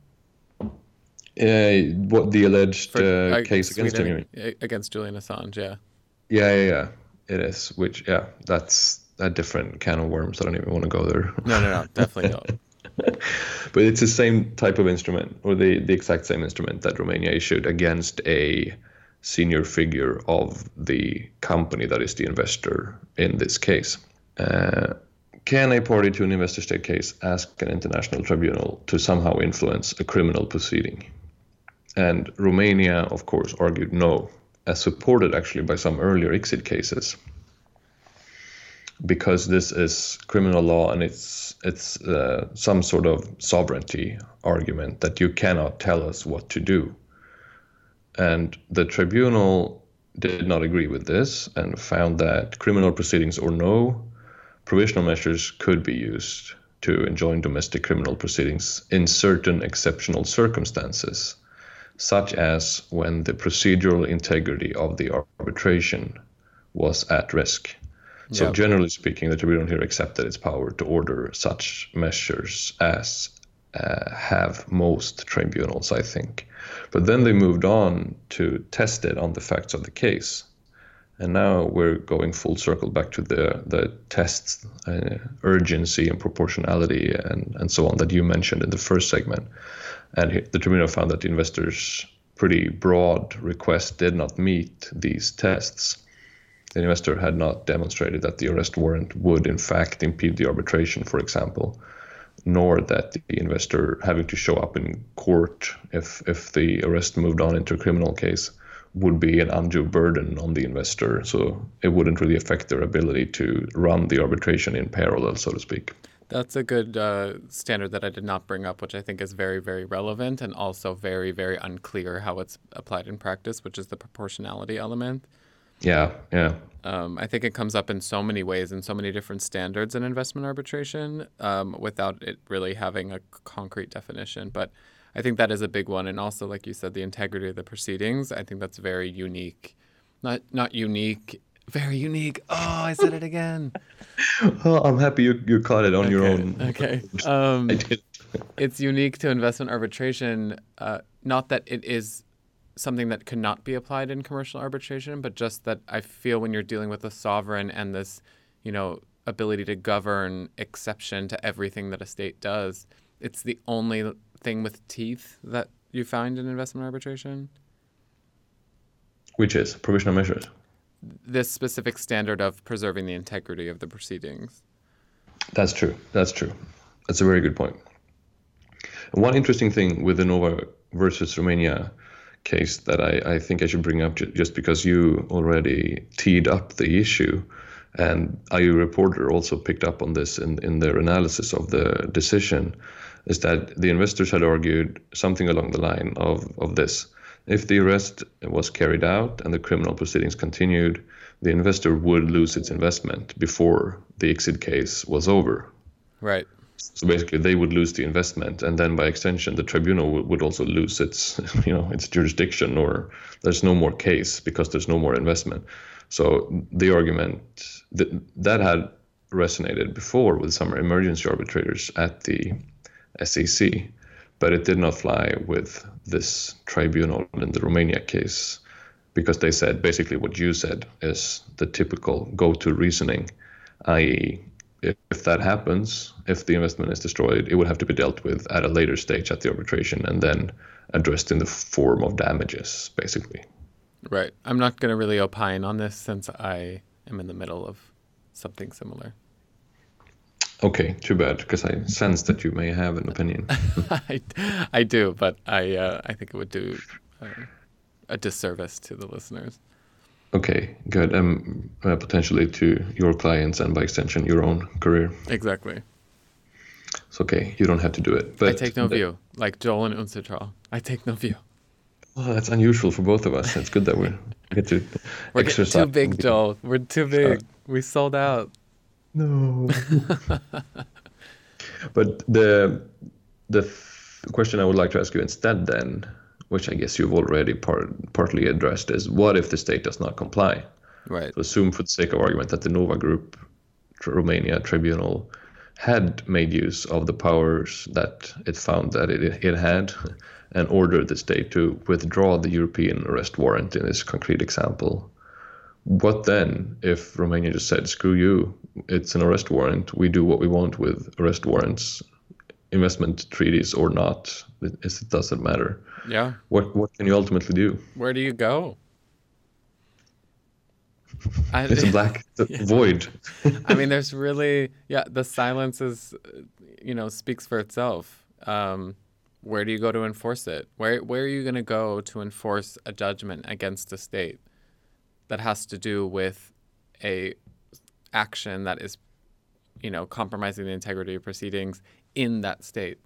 Uh, what the alleged For, uh, case Sweden, against him? Against Julian Assange, yeah. Yeah, yeah, yeah. It is. Which, yeah, that's a different can of worms. I don't even want to go there. No, no, no, definitely not. but it's the same type of instrument, or the the exact same instrument that Romania issued against a senior figure of the company that is the investor in this case. Uh, can a party to an investor state case ask an international tribunal to somehow influence a criminal proceeding? And Romania, of course, argued no, as supported actually by some earlier ICSID cases, because this is criminal law and it's it's uh, some sort of sovereignty argument that you cannot tell us what to do and the tribunal did not agree with this and found that criminal proceedings or no, provisional measures could be used to enjoin domestic criminal proceedings in certain exceptional circumstances, such as when the procedural integrity of the arbitration was at risk. So, generally speaking, the tribunal here accepted its power to order such measures as uh, have most tribunals, I think. But then they moved on to test it on the facts of the case. And now we're going full circle back to the, the tests, uh, urgency and proportionality and, and so on that you mentioned in the first segment. and the tribunal found that the investors' pretty broad request did not meet these tests. The investor had not demonstrated that the arrest warrant would, in fact, impede the arbitration, for example, nor that the investor having to show up in court if if the arrest moved on into a criminal case would be an undue burden on the investor. So it wouldn't really affect their ability to run the arbitration in parallel, so to speak. That's a good uh, standard that I did not bring up, which I think is very, very relevant and also very, very unclear how it's applied in practice, which is the proportionality element. Yeah, yeah. Um, I think it comes up in so many ways in so many different standards in investment arbitration um, without it really having a concrete definition. But I think that is a big one. And also, like you said, the integrity of the proceedings. I think that's very unique. Not not unique, very unique. Oh, I said it again. well, I'm happy you, you caught it on okay. your own. Okay. Um, it's unique to investment arbitration. Uh, not that it is something that could not be applied in commercial arbitration, but just that I feel when you're dealing with a sovereign and this, you know, ability to govern exception to everything that a state does, it's the only thing with teeth that you find in investment arbitration. Which is provisional measures. This specific standard of preserving the integrity of the proceedings. That's true. That's true. That's a very good point. One interesting thing with the Nova versus Romania case that I, I think I should bring up just because you already teed up the issue. And IA Reporter also picked up on this in, in their analysis of the decision is that the investors had argued something along the line of, of this. If the arrest was carried out and the criminal proceedings continued, the investor would lose its investment before the ICSID case was over. Right. So basically, they would lose the investment, and then by extension, the tribunal would, also lose its, you know, its jurisdiction, or there's no more case because there's no more investment. So the argument that that had resonated before with some emergency arbitrators at the SCC, but it did not fly with this tribunal in the Romania case because they said basically what you said is the typical go-to reasoning, i.e., if that happens, if the investment is destroyed, it would have to be dealt with at a later stage at the arbitration and then addressed in the form of damages, basically. Right. I'm not going to really opine on this since I am in the middle of something similar. Okay, too bad, because I sense that you may have an opinion. I, I do, but I uh, I think it would do uh, a disservice to the listeners. Okay, good. Um, uh, potentially to your clients and by extension your own career. Exactly. It's okay. You don't have to do it. But I take no view, like Joel and UNCITRAL. I take no view. Well, that's unusual for both of us. It's good that we get to We're exercise. too big, Joel. We're too big. We sold out. No. but the the question I would like to ask you instead, then, which I guess you've already part, partly addressed, is what if the state does not comply? Right. So assume, for the sake of argument, that the Nova Group, Romania Tribunal, had made use of the powers that it found that it, it had and ordered the state to withdraw the European arrest warrant in this concrete example. What then if Romania just said, screw you, it's an arrest warrant, we do what we want with arrest warrants, investment treaties or not, it, it doesn't matter. Yeah. What, what can you ultimately do? Where do you go? I, it's a black yeah. void. I mean, there's really, yeah, the silence is, you know, speaks for itself. Um, where do you go to enforce it? Where where are you going to go to enforce a judgment against a state that has to do with a action that is, you know, compromising the integrity of proceedings in that state?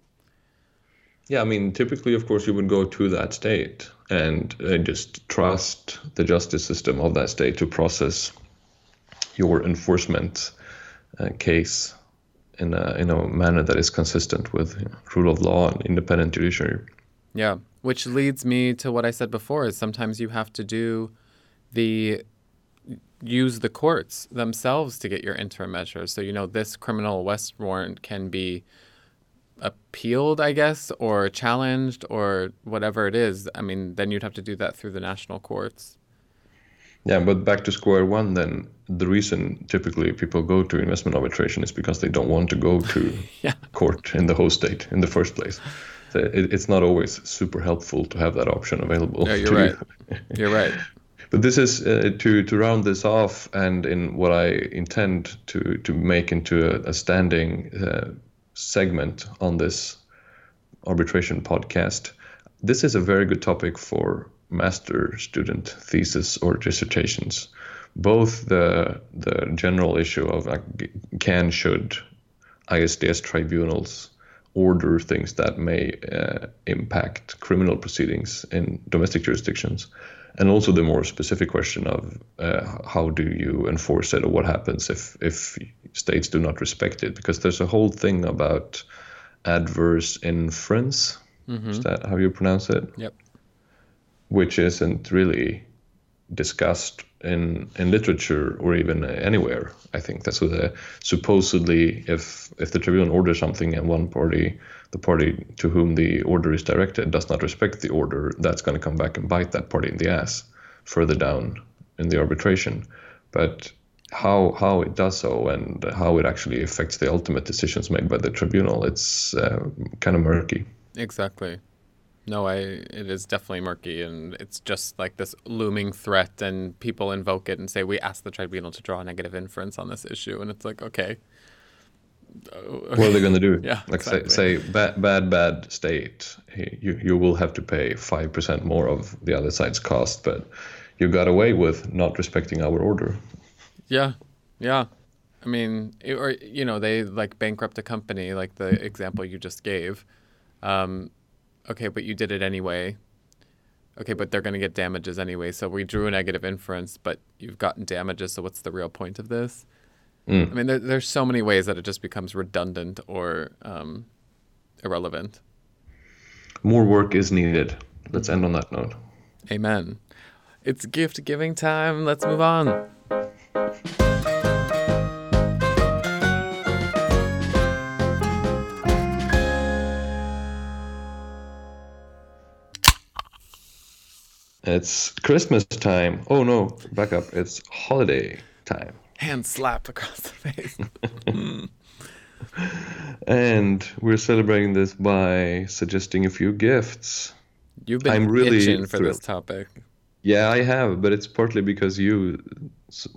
Yeah, I mean, typically, of course, you would go to that state and uh, just trust the justice system of that state to process your enforcement uh, case in a, in a manner that is consistent with rule of law and independent judiciary. Yeah, which leads me to what I said before: is sometimes you have to do the use the courts themselves to get your interim measures. So you know this criminal arrest warrant can be appealed, I guess, or challenged, or whatever it is. I mean, then you'd have to do that through the national courts. Yeah, but back to square one, then the reason typically people go to investment arbitration is because they don't want to go to yeah. court in the host state in the first place. So it, it's not always super helpful to have that option available. Yeah, you're to right. you. You're right. But this is uh, to to round this off, and in what I intend to to make into a, a standing uh, segment on this arbitration podcast. This is a very good topic for master student thesis or dissertations. Both the the general issue of like can should ISDS tribunals order things that may uh, impact criminal proceedings in domestic jurisdictions, and also the more specific question of uh, how do you enforce it or what happens if if states do not respect it? Because there's a whole thing about adverse inference. Is that how you pronounce it? Yep. Which isn't really discussed in in literature or even anywhere. I think that's what the, supposedly if if the tribunal orders something and one party, the party to whom the order is directed, does not respect the order, that's going to come back and bite that party in the ass further down in the arbitration. But how how it does so and how it actually affects the ultimate decisions made by the tribunal, it's uh, kind of murky. Exactly. No, I it is definitely murky and it's just like this looming threat and people invoke it and say we ask the tribunal to draw a negative inference on this issue and it's like okay. What are they going to do? Yeah, like exactly. say, say bad, bad, bad state. You you will have to pay five percent more of the other side's cost, but you got away with not respecting our order. Yeah, yeah. I mean, it, or you know, they like bankrupt a company, like the example you just gave. Um, okay, but you did it anyway. Okay, but they're going to get damages anyway. So we drew a negative inference, but you've gotten damages. So what's the real point of this? I mean, there, there's so many ways that it just becomes redundant or um, irrelevant. More work is needed. Let's end on that note. Amen. It's gift giving time. Let's move on. It's Christmas time. Oh no, back up. It's holiday time. Hand slap across the face. And we're celebrating this by suggesting a few gifts. You've been I'm really itching for this topic. Yeah, I have, but it's partly because you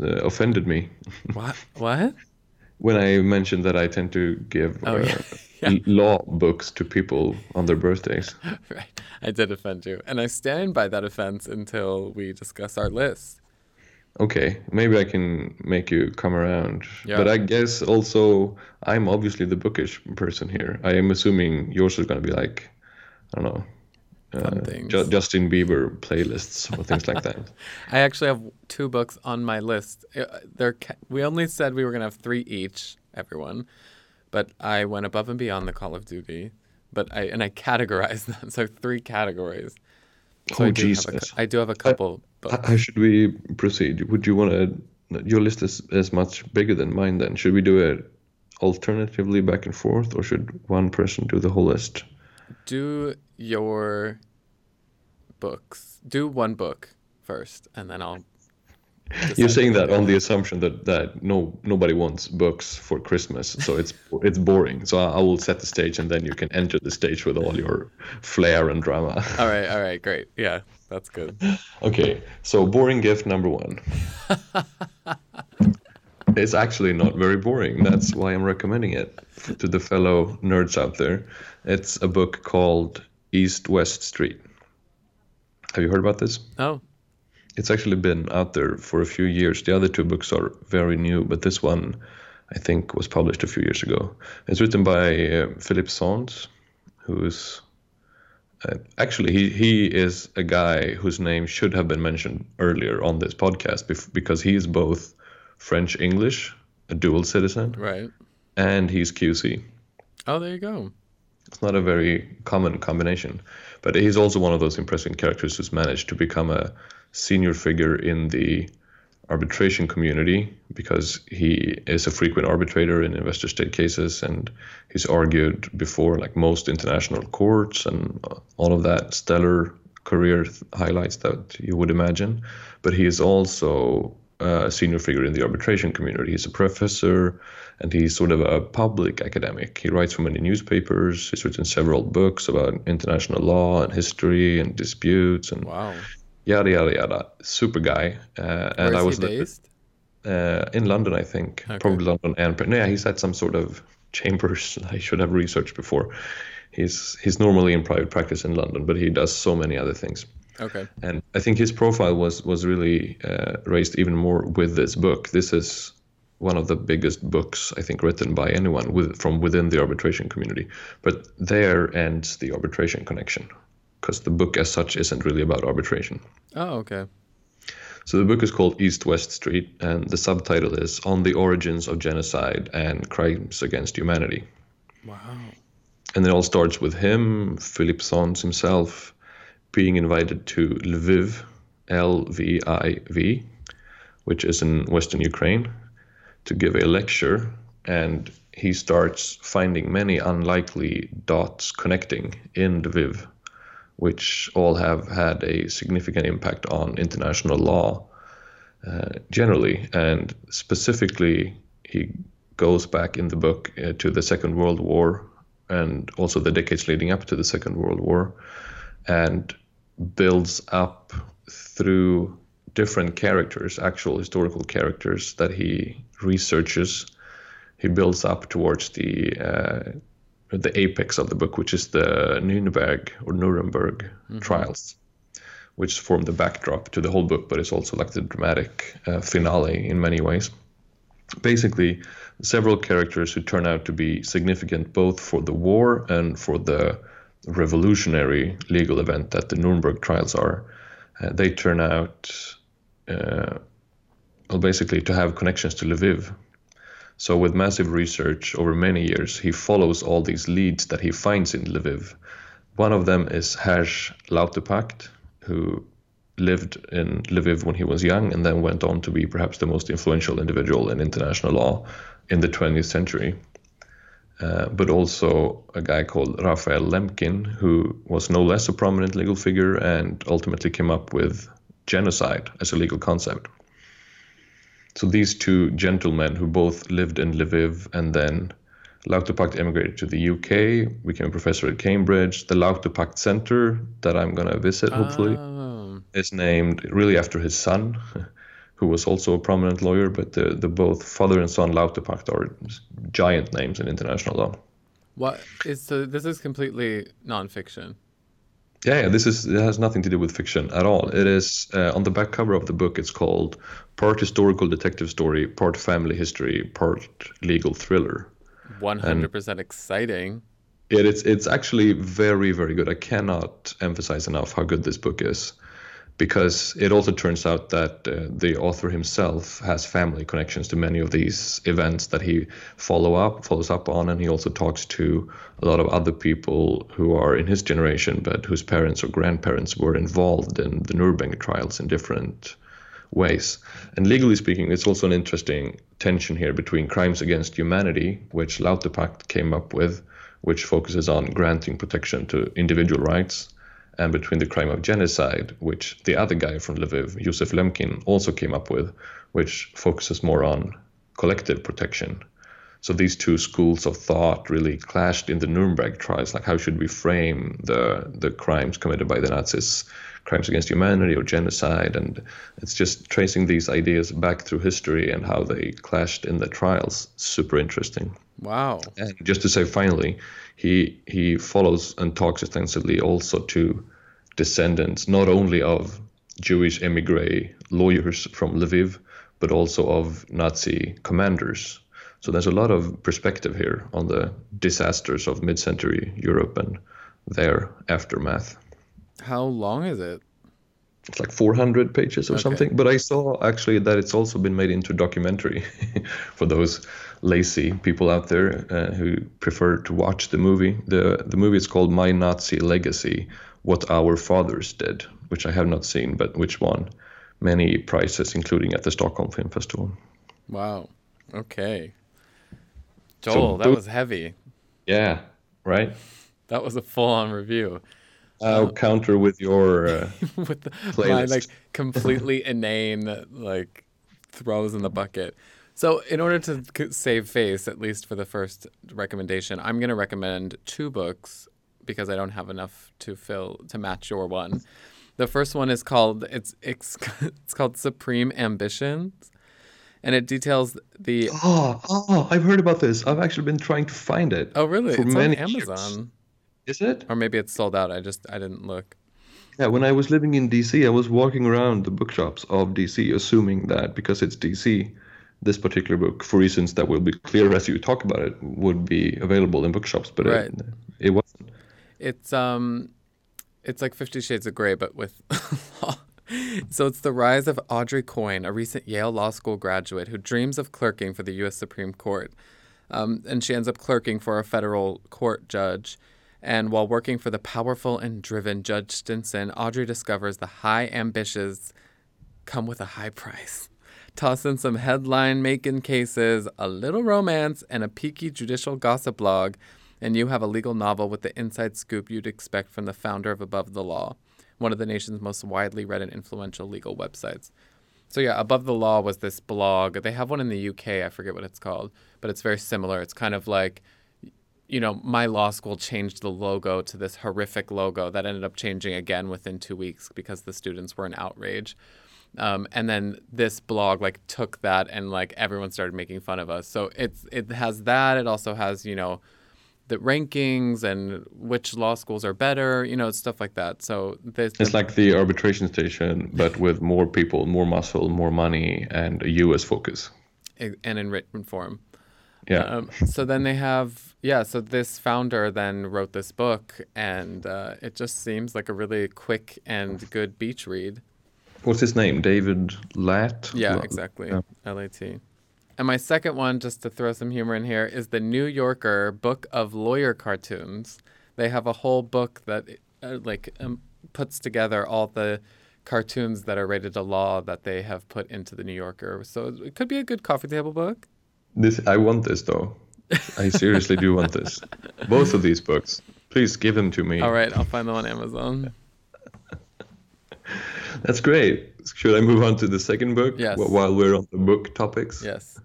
uh, offended me What? What? when I mentioned that I tend to give Oh, uh, yeah. Yeah. law books to people on their birthdays. Right. I did offend you. And I stand by that offense until we discuss our list. Okay, maybe I can make you come around. Yeah. But I guess also I'm obviously the bookish person here. I am assuming yours is going to be like, I don't know, uh. Ju- Justin Bieber playlists or things like that. I actually have two books on my list. Uh, They're ca- we only said we were gonna have three each, everyone, but I went above and beyond the Call of Duty, but I and I categorized them so three categories. So Oh, I do have a Jesus. I do have a couple H- How should we proceed? Would you want to? Your list is, is much bigger than mine. Then should we do it alternatively back and forth, or should one person do the whole list? Do your books. Do one book first, and then I'll. You're saying that on the assumption that that no nobody wants books for Christmas, so it's it's boring. So I, I will set the stage, and then you can enter the stage with all your flair and drama. All right, all right, great. Yeah, that's good. Okay, so boring gift number one. it's actually not very boring. That's why I'm recommending it to the fellow nerds out there. It's a book called East West Street. Have you heard about this? Oh, It's actually been out there for a few years. The other two books are very new, but this one, I think, was published a few years ago. It's written by uh, Philip Sands, who's uh, actually he he is a guy whose name should have been mentioned earlier on this podcast bef- because he is both French English, a dual citizen, right. and he's QC. Oh, there you go. It's not a very common combination, but he's also one of those impressive characters who's managed to become a senior figure in the arbitration community because he is a frequent arbitrator in investor state cases and he's argued before like most international courts and all of that stellar career highlights that you would imagine but he is also uh, a senior figure in the arbitration community. He's a professor and he's sort of a public academic. He writes for many newspapers. He's written several books about international law and history and disputes and Wow. Yada yada yada. Super guy. Uh, and Where I was he based? uh, in London, I think, Okay. probably London and no, yeah, he's at some sort of chambers. I should have researched before. He's he's normally in private practice in London, but he does so many other things. Okay. And I think his profile was was really uh, raised even more with this book. This is one of the biggest books I think written by anyone with, from within the arbitration community. But there ends the arbitration connection, because the book as such isn't really about arbitration. Oh, okay. So the book is called East West Street, and the subtitle is On the Origins of Genocide and Crimes Against Humanity. Wow. And it all starts with him, Philip Sands himself, being invited to Lviv, L V I V, which is in western Ukraine, to give a lecture. And he starts finding many unlikely dots connecting in Lviv, which all have had a significant impact on international law uh, generally. And specifically, he goes back in the book uh, to the Second World War and also the decades leading up to the Second World War, and builds up through different characters, actual historical characters that he researches. He builds up towards the uh, the apex of the book, which is the Nuremberg or Nuremberg trials, which form the backdrop to the whole book, but it's also like the dramatic uh, finale in many ways basically several characters who turn out to be significant both for the war and for the revolutionary legal event that the Nuremberg trials are. Uh, they turn out, uh, well, basically to have connections to Lviv. So, with massive research over many years, he follows all these leads that he finds in Lviv. One of them is Hersch Lauterpacht, who lived in Lviv when he was young and then went on to be perhaps the most influential individual in international law in the 20th century. Uh, but also a guy called Raphael Lemkin, who was no less a prominent legal figure and ultimately came up with genocide as a legal concept. So these two gentlemen who both lived in Lviv and then Lauterpacht emigrated to the UK, became a professor at Cambridge. The Lauterpacht Center that I'm going to visit, hopefully, Oh, is named really after his son, who was also a prominent lawyer. But the, the both father and son Lauterpacht are giant names in international law. what is so? This is completely nonfiction. Yeah, yeah, this is it has nothing to do with fiction at all. It is uh, on the back cover of the book. It's called part historical detective story, part family history, part legal thriller. One hundred percent exciting. It, it's it's actually very very good. I cannot emphasize enough how good this book is, because it also turns out that uh, the author himself has family connections to many of these events that he follow up follows up on, and he also talks to a lot of other people who are in his generation, but whose parents or grandparents were involved in the Nuremberg trials in different ways. And legally speaking, it's also an interesting tension here between crimes against humanity, which Lauterpacht came up with, which focuses on granting protection to individual rights, and between the crime of genocide, which the other guy from Lviv, Josef Lemkin, also came up with, which focuses more on collective protection. So these two schools of thought really clashed in the Nuremberg trials. Like, how should we frame the the crimes committed by the Nazis, crimes against humanity or genocide? And it's just tracing these ideas back through history and how they clashed in the trials. Super interesting. Wow. And just to say, finally, he he follows and talks extensively also to descendants not only of Jewish emigre lawyers from Lviv, but also of Nazi commanders. So there's a lot of perspective here on the disasters of mid-century Europe and their aftermath. How long is it? It's like 400 pages or Okay. something. But I saw actually that it's also been made into documentary for those lazy people out there uh, who prefer to watch the movie. The the movie is called My Nazi Legacy: What Our Fathers Did, which I have not seen, but which won many prizes, including at the Stockholm Film Festival. Wow. Okay. Joel, that was heavy. Yeah, right. That was a full-on review. I'll counter with your. Uh, with the, my like completely inane like throws in the bucket. So, in order to save face, at least for the first recommendation, I'm going to recommend two books because I don't have enough to fill to match your one. The first one is called it's it's, it's called Supreme Ambitions, and it details the. Oh, oh, I've heard about this. I've actually been trying to find it. Oh, really? It's many on years. Amazon, Is it? or maybe it's sold out. I just I didn't look. Yeah, when I was living in DC, I was walking around the bookshops of DC, assuming that because it's DC, this particular book, for reasons that will be clear as you talk about it, would be available in bookshops, but Right. it, it wasn't. It's um, it's like Fifty Shades of Grey, but with law. So it's the rise of Audrey Coyne, a recent Yale Law School graduate who dreams of clerking for the U.S. Supreme Court, um, and she ends up clerking for a federal court judge. And while working for the powerful and driven Judge Stinson, Audrey discovers the high ambitions come with a high price. Toss in some headline making cases, a little romance, and a peaky judicial gossip blog, and you have a legal novel with the inside scoop you'd expect from the founder of Above the Law, one of the nation's most widely read and influential legal websites. So, yeah, Above the Law was this blog. They have one in the UK, I forget what it's called, but it's very similar. It's kind of like you know, my law school changed the logo to this horrific logo that ended up changing again within two weeks because the students were in outrage. Um, and then this blog like took that and like everyone started making fun of us. So it's it has that. It also has you know the rankings and which law schools are better. You know stuff like that. So this It's like the arbitration station, but with more people, more muscle, more money, and a US focus. and in written form. Yeah. Um, so then they have, yeah, so this founder then wrote this book, and uh, it just seems like a really quick and good beach read. What's his name? David Lat? Yeah, exactly. yeah. LAT. And my second one, just to throw some humor in here, is the New Yorker book of lawyer cartoons. They have a whole book that uh, like um, puts together all the cartoons that are rated to law that they have put into the New Yorker. So it could be a good coffee table book. This I want this though. I seriously do want this. Both of these books. Please give them to me. All right, I'll find them on Amazon. That's great. Should I move on to the second book? Yes. While we're on the book topics. Yes.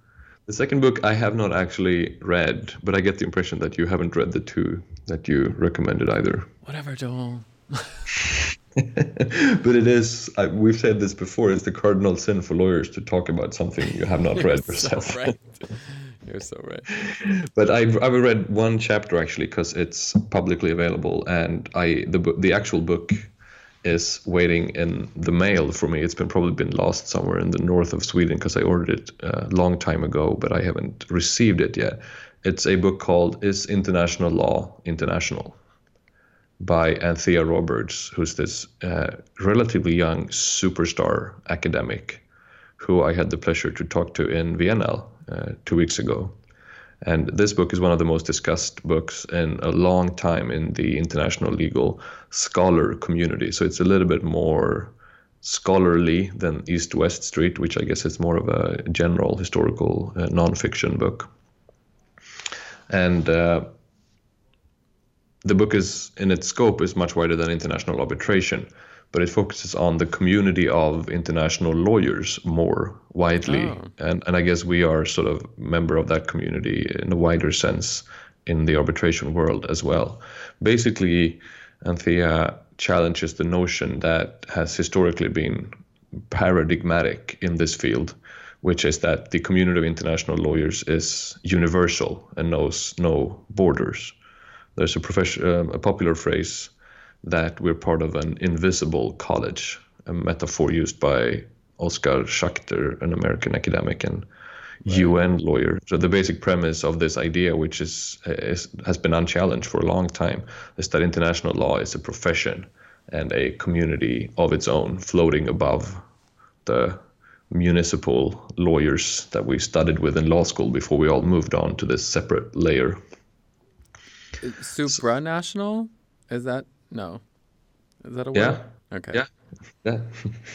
The second book I have not actually read, but I get the impression that you haven't read the two that you recommended either. Whatever, Joel. but it is, I, we've said this before, it's the cardinal sin for lawyers to talk about something you have not read yourself. so right. You're so right. but I've, I've read one chapter actually because it's publicly available, and I the the actual book is waiting in the mail for me. It's been probably been lost somewhere in the north of Sweden because I ordered it a long time ago, but I haven't received it yet. It's a book called "Is International Law International?" by Anthea Roberts, who's this uh, relatively young superstar academic who I had the pleasure to talk to in Vienna uh, two weeks ago. And this book is one of the most discussed books in a long time in the international legal scholar community. So it's a little bit more scholarly than East West Street, which I guess is more of a general historical uh, nonfiction book. And uh, the book is in its scope is much wider than international arbitration, but it focuses on the community of international lawyers more widely, Oh. and and I guess we are sort of member of that community in a wider sense in the arbitration world as well. Basically, Anthea challenges the notion that has historically been paradigmatic in this field, which is that the community of international lawyers is universal and knows no borders. There's a profession, um, a popular phrase that we're part of an invisible college, a metaphor used by Oscar Schachter, an American academic and UN lawyer. So the basic premise of this idea, which is, is has been unchallenged for a long time, is that international law is a profession and a community of its own, floating above the municipal lawyers that we studied with in law school before we all moved on to this separate layer. Supranational? Is that no? Is that a word? Yeah. Okay. Yeah. Yeah.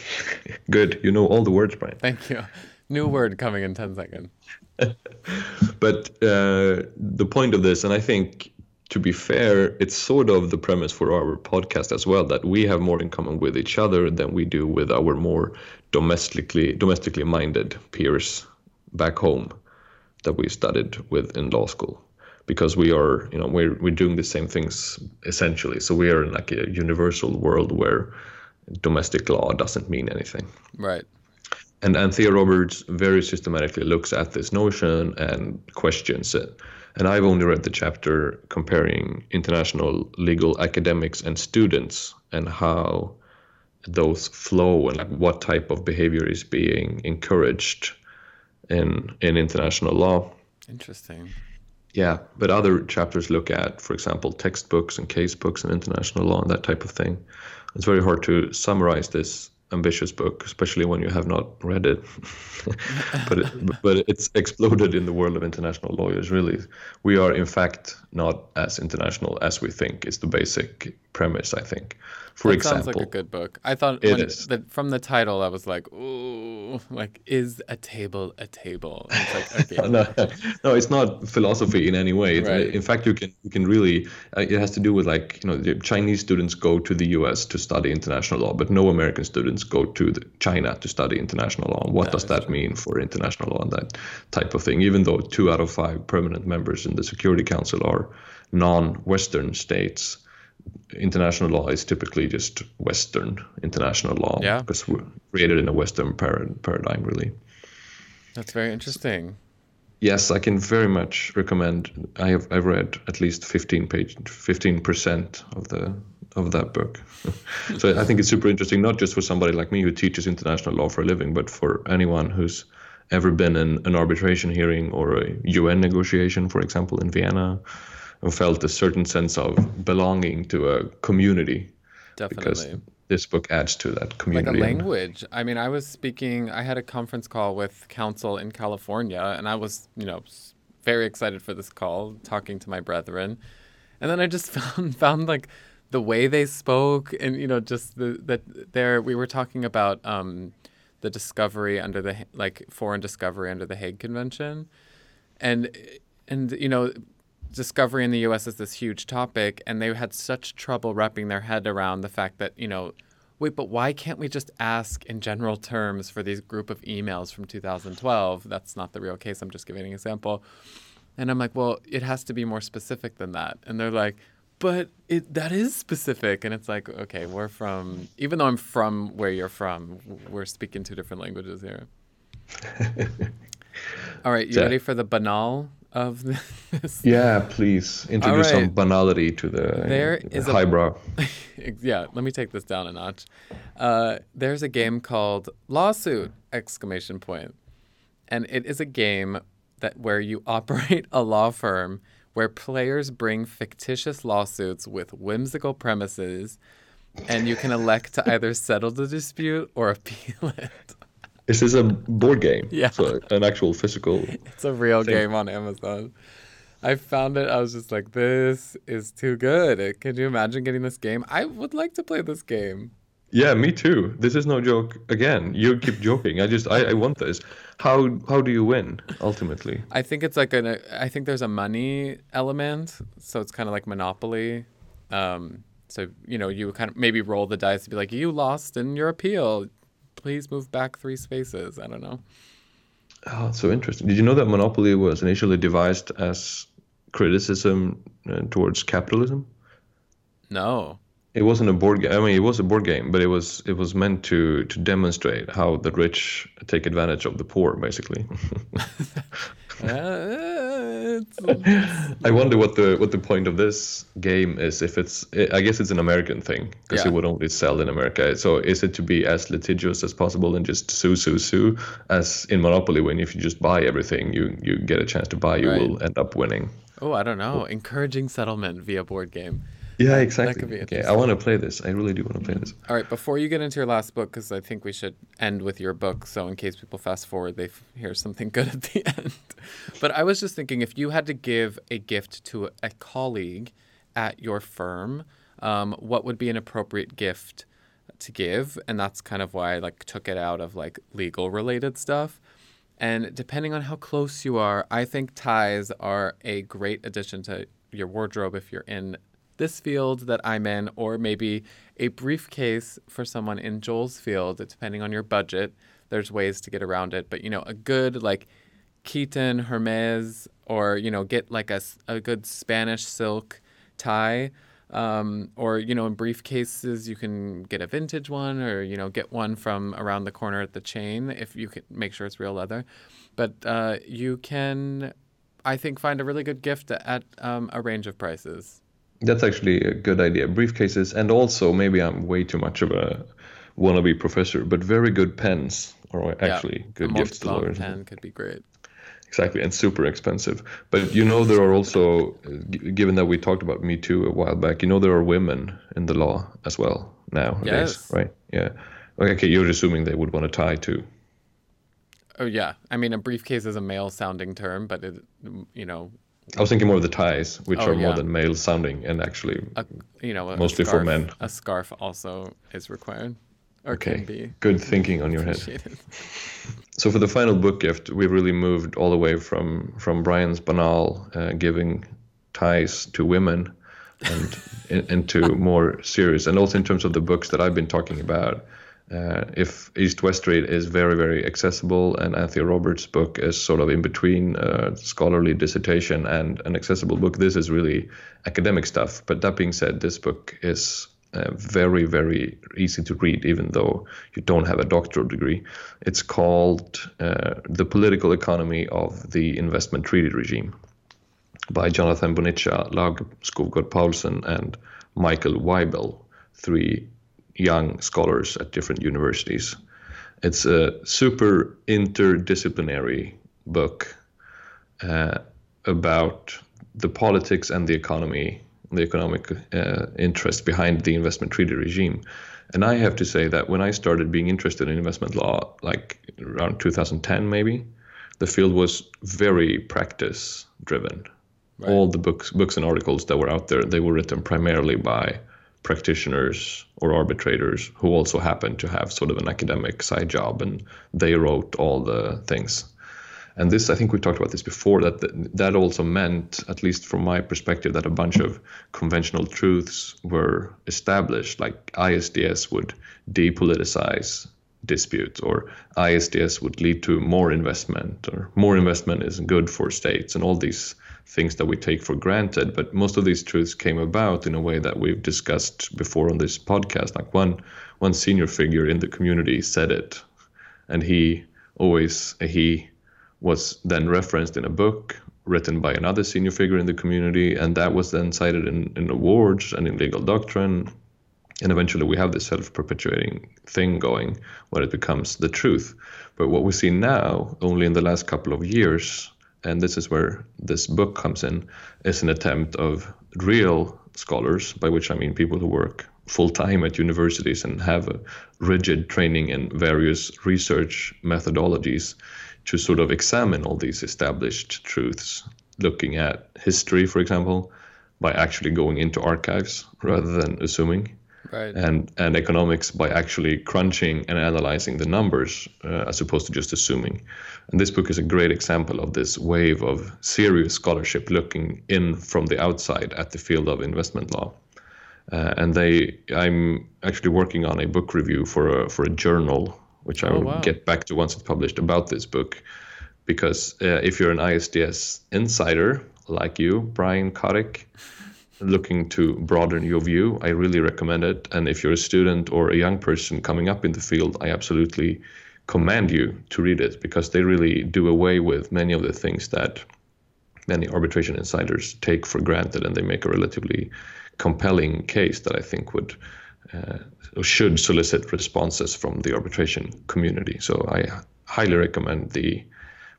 Good. You know all the words, Brian. Thank you. New word coming in ten seconds. But uh, the point of this, and I think to be fair, it's sort of the premise for our podcast as well that we have more in common with each other than we do with our more domestically domestically minded peers back home that we studied with in law school because we are you know we're we're doing the same things essentially so we are in like a universal world where domestic law doesn't mean anything Right. And Anthea Roberts very systematically looks at this notion and questions it. And I've only read the chapter comparing international legal academics and students and how those flow and like what type of behavior is being encouraged in in international law. Interesting. Yeah, but other chapters look at, for example, textbooks and case books and international law and that type of thing. It's very hard to summarize this ambitious book, especially when you have not read it. but it, but it's exploded in the world of international lawyers. Really, we are in fact not as international as we think. Is the basic premise, I think. For that example, sounds like a good book. I thought It when is. The, from the title, I was like, "Ooh, like is a table a table?" Like, okay, no, no, it's not philosophy in any way. Right. In fact, you can you can really uh, it has to do with like you know the Chinese students go to the U.S. to study international law, but no American students go to the China to study international law. What does that mean for international law and that type of thing? Even though two out of five permanent members in the Security Council are non-Western states, international law is typically just Western international law Yeah. because we're created in a Western parad- paradigm, really. that's very interesting. Yes, I can very much recommend. I have I've read at least fifteen page, fifteen percent of the of that book. so I think it's super interesting, not just for somebody like me who teaches international law for a living, but for anyone who's ever been in an arbitration hearing or a UN negotiation, for example, in Vienna, and felt a certain sense of belonging to a community Definitely. because this book adds to that community. Like a language. I mean, I was speaking. I had a conference call with counsel in California, and I was, you know, very excited for this call, talking to my brethren, and then I just found found like the way they spoke, and you know, just the that there we were talking about um, the discovery under the like foreign discovery under the Hague Convention, and and you know discovery in the US is this huge topic and they had such trouble wrapping their head around the fact that you know wait but why can't we just ask in general terms for these group of emails from 2012 that's not the real case. I'm just giving an example. And I'm like well it has to be more specific than that. And they're like but it that is specific. And it's like okay we're from even though I'm from where you're from we're speaking two different languages here. All right you Yeah. ready for the banal of this Yeah, please introduce some banality to the, There the is a- highbrow. yeah, let me take this down a notch. Uh, there's a game called Lawsuit! Exclamation point, and it is a game that where you operate a law firm where players bring fictitious lawsuits with whimsical premises, and you can elect to either settle the dispute or appeal it. This is a board game? Yeah. So an actual physical. It's a real Thing. game on Amazon. I found it. I was just like, this is too good. Can you imagine getting this game? I would like to play this game. Yeah, me too. This is no joke. Again, you keep joking. I just I, I want this. How how do you win ultimately? I think it's like an. I think there's a money element, so it's kind of like Monopoly. Um, so you know, you kind of maybe roll the dice to be like, you lost in your appeal. Please move back three spaces. I don't know. Oh, so interesting. Did you know that Monopoly was initially devised as criticism uh, towards capitalism? No. It wasn't a board game. I mean, it was a board game, but it was it was meant to to demonstrate how the rich take advantage of the poor, basically. Uh, it's- I wonder what the what the point of this game is. If it's, I guess it's an American thing because Yeah. it would only sell in America. So is it to be as litigious as possible and just sue, sue, sue, as in Monopoly, when if you just buy everything, you you get a chance to buy, you Right. will end up winning. oh, I don't know. Encouraging settlement via board game. Yeah, That exactly. could be okay, I want to play this. I really do want to play this. All right, before you get into your last book, because I think we should end with your book, so in case people fast forward, they f- hear something good at the end. But I was just thinking, if you had to give a gift to a colleague at your firm, um, what would be an appropriate gift to give? And that's kind of why I like took it out of like legal related stuff. And depending on how close you are, I think ties are a great addition to your wardrobe if you're in this field that I'm in, or maybe a briefcase for someone in Joel's field, depending on your budget. There's ways to get around it, but you know, a good like Kiton, Hermes, or you know, get like a, a good Spanish silk tie. Um, or you know, in briefcases, you can get a vintage one, or you know, get one from around the corner at the chain if you can make sure it's real leather. But uh, you can, I think, find a really good gift at um, a range of prices. That's actually a good idea. Briefcases, and also maybe I'm way too much of a wannabe professor, but very good pens are actually yeah, good gifts to Montblanc lawyers. pen could be great. Exactly, and super expensive. But you know, there are also, given that we talked about Me Too a while back, you know, there are women in the law as well nowadays, Yes. right? Yeah. Okay, you're assuming they would want a tie too. Oh yeah, I mean a briefcase is a male-sounding term, but it, you know, I was thinking more of the ties, which Oh, are more than male sounding and actually. a you know Mostly for scarf, men. A scarf also is required, or Okay, can be good thinking on your head. So for the final book gift, we really moved all the way from from Brian's banal uh, giving ties to women, and in, into more serious, and also in terms of the books that I've been talking about. Uh, if East West Street is very very accessible, and Anthea Roberts' book is sort of in between uh, scholarly dissertation and an accessible book, this is really academic stuff. But that being said, this book is uh, very, very easy to read, even though you don't have a doctoral degree. It's called uh, The Political Economy of the Investment Treaty Regime by Jonathan Bonnitcha, Lauge Skovgaard Poulsen, and Michael Waibel, three young scholars at different universities. It's a super interdisciplinary book uh, about the politics and the economy, the economic uh, interest behind the investment treaty regime. And I have to say that when I started being interested in investment law, like around 2010 maybe, the field was very practice driven. All the books, books and articles that were out there, they were written primarily by practitioners or arbitrators who also happened to have sort of an academic side job, and they wrote all the things. And this, I think we talked about this before, that th- that also meant, at least from my perspective, that a bunch of conventional truths were established, like ISDS would depoliticize disputes, or ISDS would lead to more investment, or more investment is good for states, and all these things that we take for granted. But most of these truths came about in a way that we've discussed before on this podcast. Like one one senior figure in the community said it, and he always he was then referenced in a book written by another senior figure in the community, and that was then cited in, in awards and in legal doctrine. And eventually, we have this self perpetuating thing going where it becomes the truth. But what we see now, only in the last couple of years, and this is where this book comes in, is an attempt of real scholars, by which I mean people who work full time at universities and have a rigid training in various research methodologies to sort of examine all these established truths, looking at history, for example, by actually going into archives rather than assuming Right. and and economics by actually crunching and analyzing the numbers uh, as opposed to just assuming. And this book is a great example of this wave of serious scholarship looking in from the outside at the field of investment law. Uh, and they, I'm actually working on a book review for a for a journal, which I Oh, will wow. get back to once it's published about this book, because uh, if you're an ISDS insider like you, Brian Kotick, looking to broaden your view, I really recommend it. And if you're a student or a young person coming up in the field, I absolutely command you to read it because they really do away with many of the things that many arbitration insiders take for granted, and they make a relatively compelling case that I think would uh, should solicit responses from the arbitration community. So I highly recommend the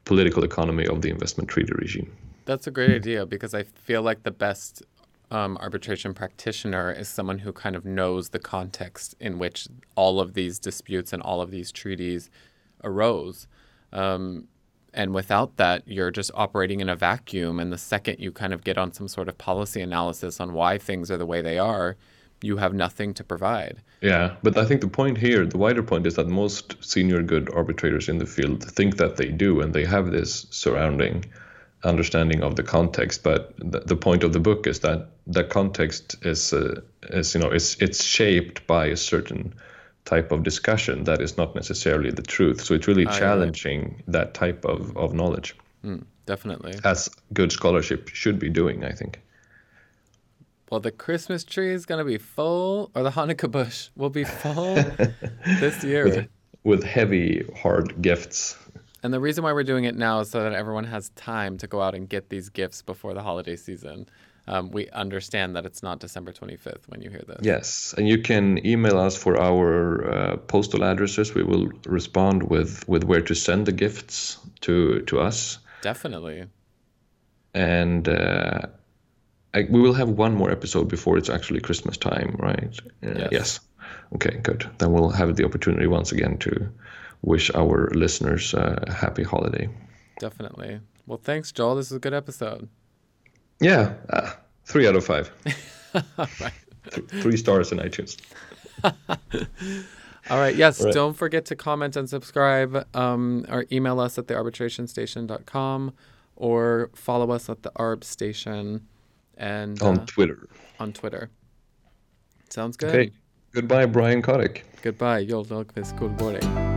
political economy of the investment treaty regime. That's a great idea because I feel like the best um, arbitration practitioner is someone who kind of knows the context in which all of these disputes and all of these treaties arose. Um, and without that, you're just operating in a vacuum. And the second you kind of get on some sort of policy analysis on why things are the way they are, you have nothing to provide. Yeah, but I think the point here, the wider point, is that most senior good arbitrators in the field think that they do, and they have this surrounding understanding of the context. But the, the point of the book is that the context is uh, is you know it's it's shaped by a certain type of discussion that is not necessarily the truth. So it's really challenging that type of, of knowledge, Mm, definitely. as good scholarship should be doing, I think. Well, the Christmas tree is going to be full, or the Hanukkah bush will be full this year. With, with heavy, hard gifts. And the reason why we're doing it now is so that everyone has time to go out and get these gifts before the holiday season. Um, we understand that it's not December 25th when you hear this. Yes, and you can email us for our uh, postal addresses. We will respond with, with where to send the gifts to to us, Definitely. and uh, I, we will have one more episode before it's actually Christmas time, right? Uh, Yes. yes. Okay, good. Then we'll have the opportunity once again to wish our listeners a happy holiday. Definitely. Well, thanks, Joel. This was a good episode. Yeah, uh, three out of five. Th- Three stars in iTunes. All right. Yes. Right. Don't forget to comment and subscribe um, or email us at thearbitrationstation.com or follow us at the Arb Station and On uh, Twitter. on Twitter. Sounds good. Okay. Goodbye, Brian Kotick. Goodbye. Jól good Gullborg.